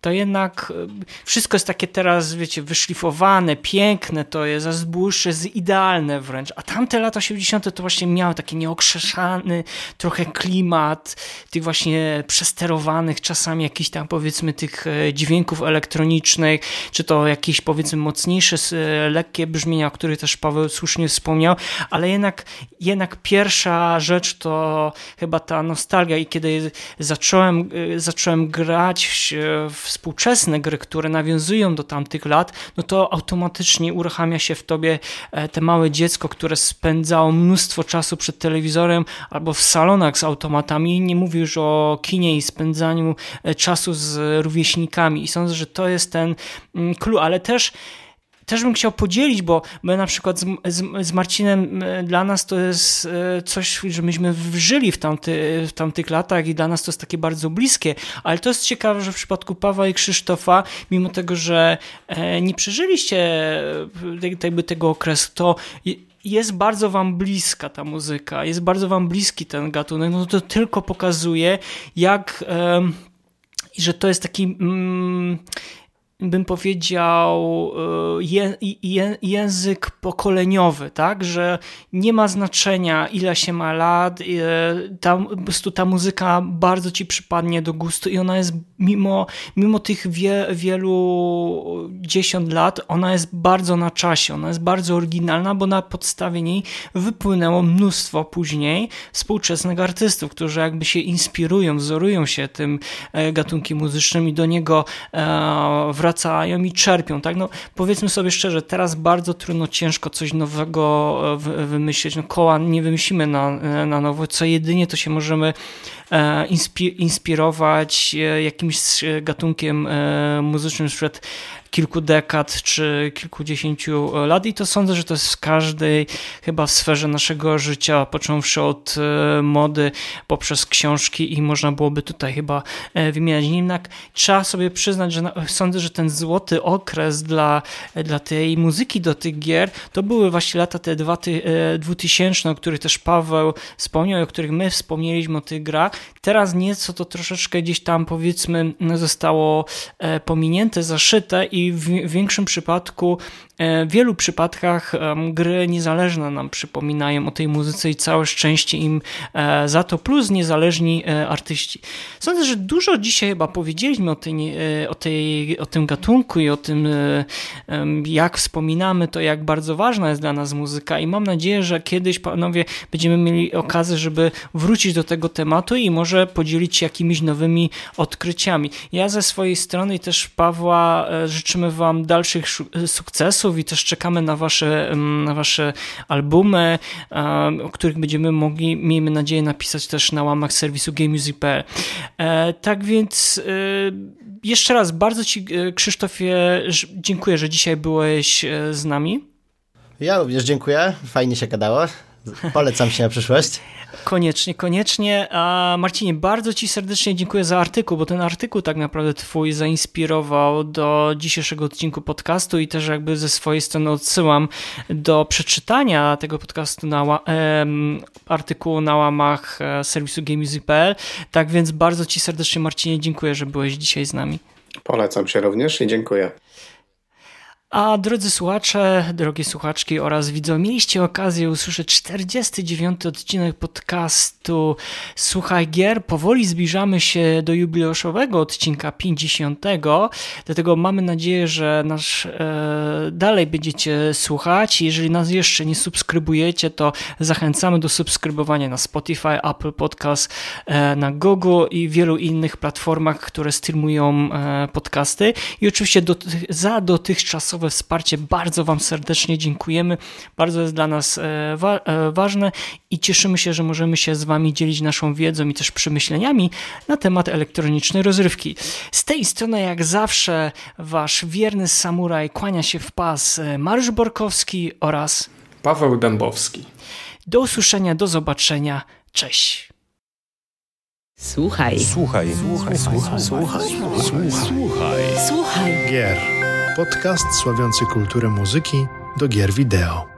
to jednak e, wszystko jest takie teraz, wiecie, wyszlifowane, piękne, to jest zazdbójsze, jest idealne wręcz. A tamte lata 80. to właśnie miały taki nieokrzeszany trochę klimat tych właśnie przesterowanych czasami jakichś tam powiedzmy tych e, dźwięków elektronicznych, czy to jakieś powiedzmy mocniejsze, e, lekkie brzmienia, o których też Paweł słusznie wspomniał, ale jednak, jednak pierwsza rzecz to chyba ta nostalgia i kiedy zacząłem, zacząłem grać w współczesne gry, które nawiązują do tamtych lat, no to automatycznie uruchamia się w tobie e, te małe dziecko, które spędzało mnóstwo czasu przed telewizorem albo w salonach z automatami. Nie mówię już o kinie i spędzaniu e, czasu z rówieśnikami. I sądzę, że to jest ten mm, clue, ale też też bym chciał podzielić, bo my na przykład z, z, z, Marcinem dla nas to jest e, coś, że myśmy żyli w, tamty, w tamtych latach i dla nas to jest takie bardzo bliskie, ale to jest ciekawe, że w przypadku Pawła i Krzysztofa, mimo tego, że e, nie przeżyliście e, jakby tego okresu, to jest bardzo wam bliska ta muzyka, jest bardzo wam bliski ten gatunek, no to tylko pokazuje, jak i że to jest taki mm, bym powiedział, e, je, je, język pokoleniowy, tak? Że nie ma znaczenia, ile się ma lat, e, ta, po prostu ta muzyka bardzo ci przypadnie do gustu i ona jest mimo, mimo tych wie, wielu dziesiąt lat, ona jest bardzo na czasie, ona jest bardzo oryginalna, bo na podstawie niej wypłynęło mnóstwo później współczesnych artystów, którzy jakby się inspirują, wzorują się tym e, gatunkiem muzycznym i do niego wracają wracają i czerpią, tak? No, powiedzmy sobie szczerze, teraz bardzo trudno, ciężko coś nowego e, wymyślić. No, koła nie wymyślimy na, e, na nowo, co jedynie to się możemy inspirować jakimś gatunkiem muzycznym sprzed kilku dekad czy kilkudziesięciu lat i to sądzę, że to jest w każdej chyba w sferze naszego życia, począwszy od e, mody poprzez książki i można byłoby tutaj chyba e, wymieniać. Jednak trzeba sobie przyznać, że sądzę, że ten złoty okres dla, dla tej muzyki do tych gier to były właśnie lata te dwa ty, 2000, e, o których też Paweł wspomniał, o których my wspomnieliśmy o tych grach. Teraz nieco to troszeczkę gdzieś tam powiedzmy zostało pominięte, zaszyte i w większym przypadku E, w wielu przypadkach gry niezależne nam przypominają o tej muzyce i całe szczęście im e, za to, plus niezależni e, artyści. Sądzę, że dużo dzisiaj chyba powiedzieliśmy o, tej, o, tej, o tym gatunku i o tym, jak wspominamy to, jak bardzo ważna jest dla nas muzyka i mam nadzieję, że kiedyś panowie będziemy mieli okazję, żeby wrócić do tego tematu i może podzielić się jakimiś nowymi odkryciami. Ja ze swojej strony i też Pawła życzymy wam dalszych sukcesów, i też czekamy na wasze, na wasze albumy, o których będziemy mogli, miejmy nadzieję, napisać też na łamach serwisu GameMusic.pl. E, tak więc e, jeszcze raz bardzo Ci, e, Krzysztofie, dziękuję, że dzisiaj byłeś z nami. Ja również dziękuję, fajnie się gadało. Polecam się na przyszłość. Koniecznie, koniecznie. A Marcinie, bardzo Ci serdecznie dziękuję za artykuł, bo ten artykuł tak naprawdę Twój zainspirował do dzisiejszego odcinku podcastu i też jakby ze swojej strony odsyłam do przeczytania tego podcastu na artykułu na łamach e, serwisu GameMusic.pl. Tak więc bardzo Ci serdecznie Marcinie dziękuję, że byłeś dzisiaj z nami. Polecam się również i dziękuję. A drodzy słuchacze, drogie słuchaczki oraz widzowie, mieliście okazję usłyszeć 49. odcinek podcastu Słuchaj Gier. Powoli zbliżamy się do jubileuszowego odcinka 50. Dlatego mamy nadzieję, że nasz e, dalej będziecie słuchać. Jeżeli nas jeszcze nie subskrybujecie, to zachęcamy do subskrybowania na Spotify, Apple Podcast, e, na Google i wielu innych platformach, które streamują e, podcasty. I oczywiście do, za dotychczas finansowe wsparcie. Bardzo Wam serdecznie dziękujemy. Bardzo jest dla nas e, wa e, ważne i cieszymy się, że możemy się z Wami dzielić naszą wiedzą i też przemyśleniami na temat elektronicznej rozrywki. Z tej strony, jak zawsze, Wasz wierny samuraj kłania się w pas e, Mariusz Borkowski oraz Paweł Dębowski. do usłyszenia, do zobaczenia. Cześć. Słuchaj, Słuchaj, słuchaj, słuchaj, słuchaj, słuchaj. słuchaj. Gier. Podcast sławiący kulturę muzyki do gier wideo.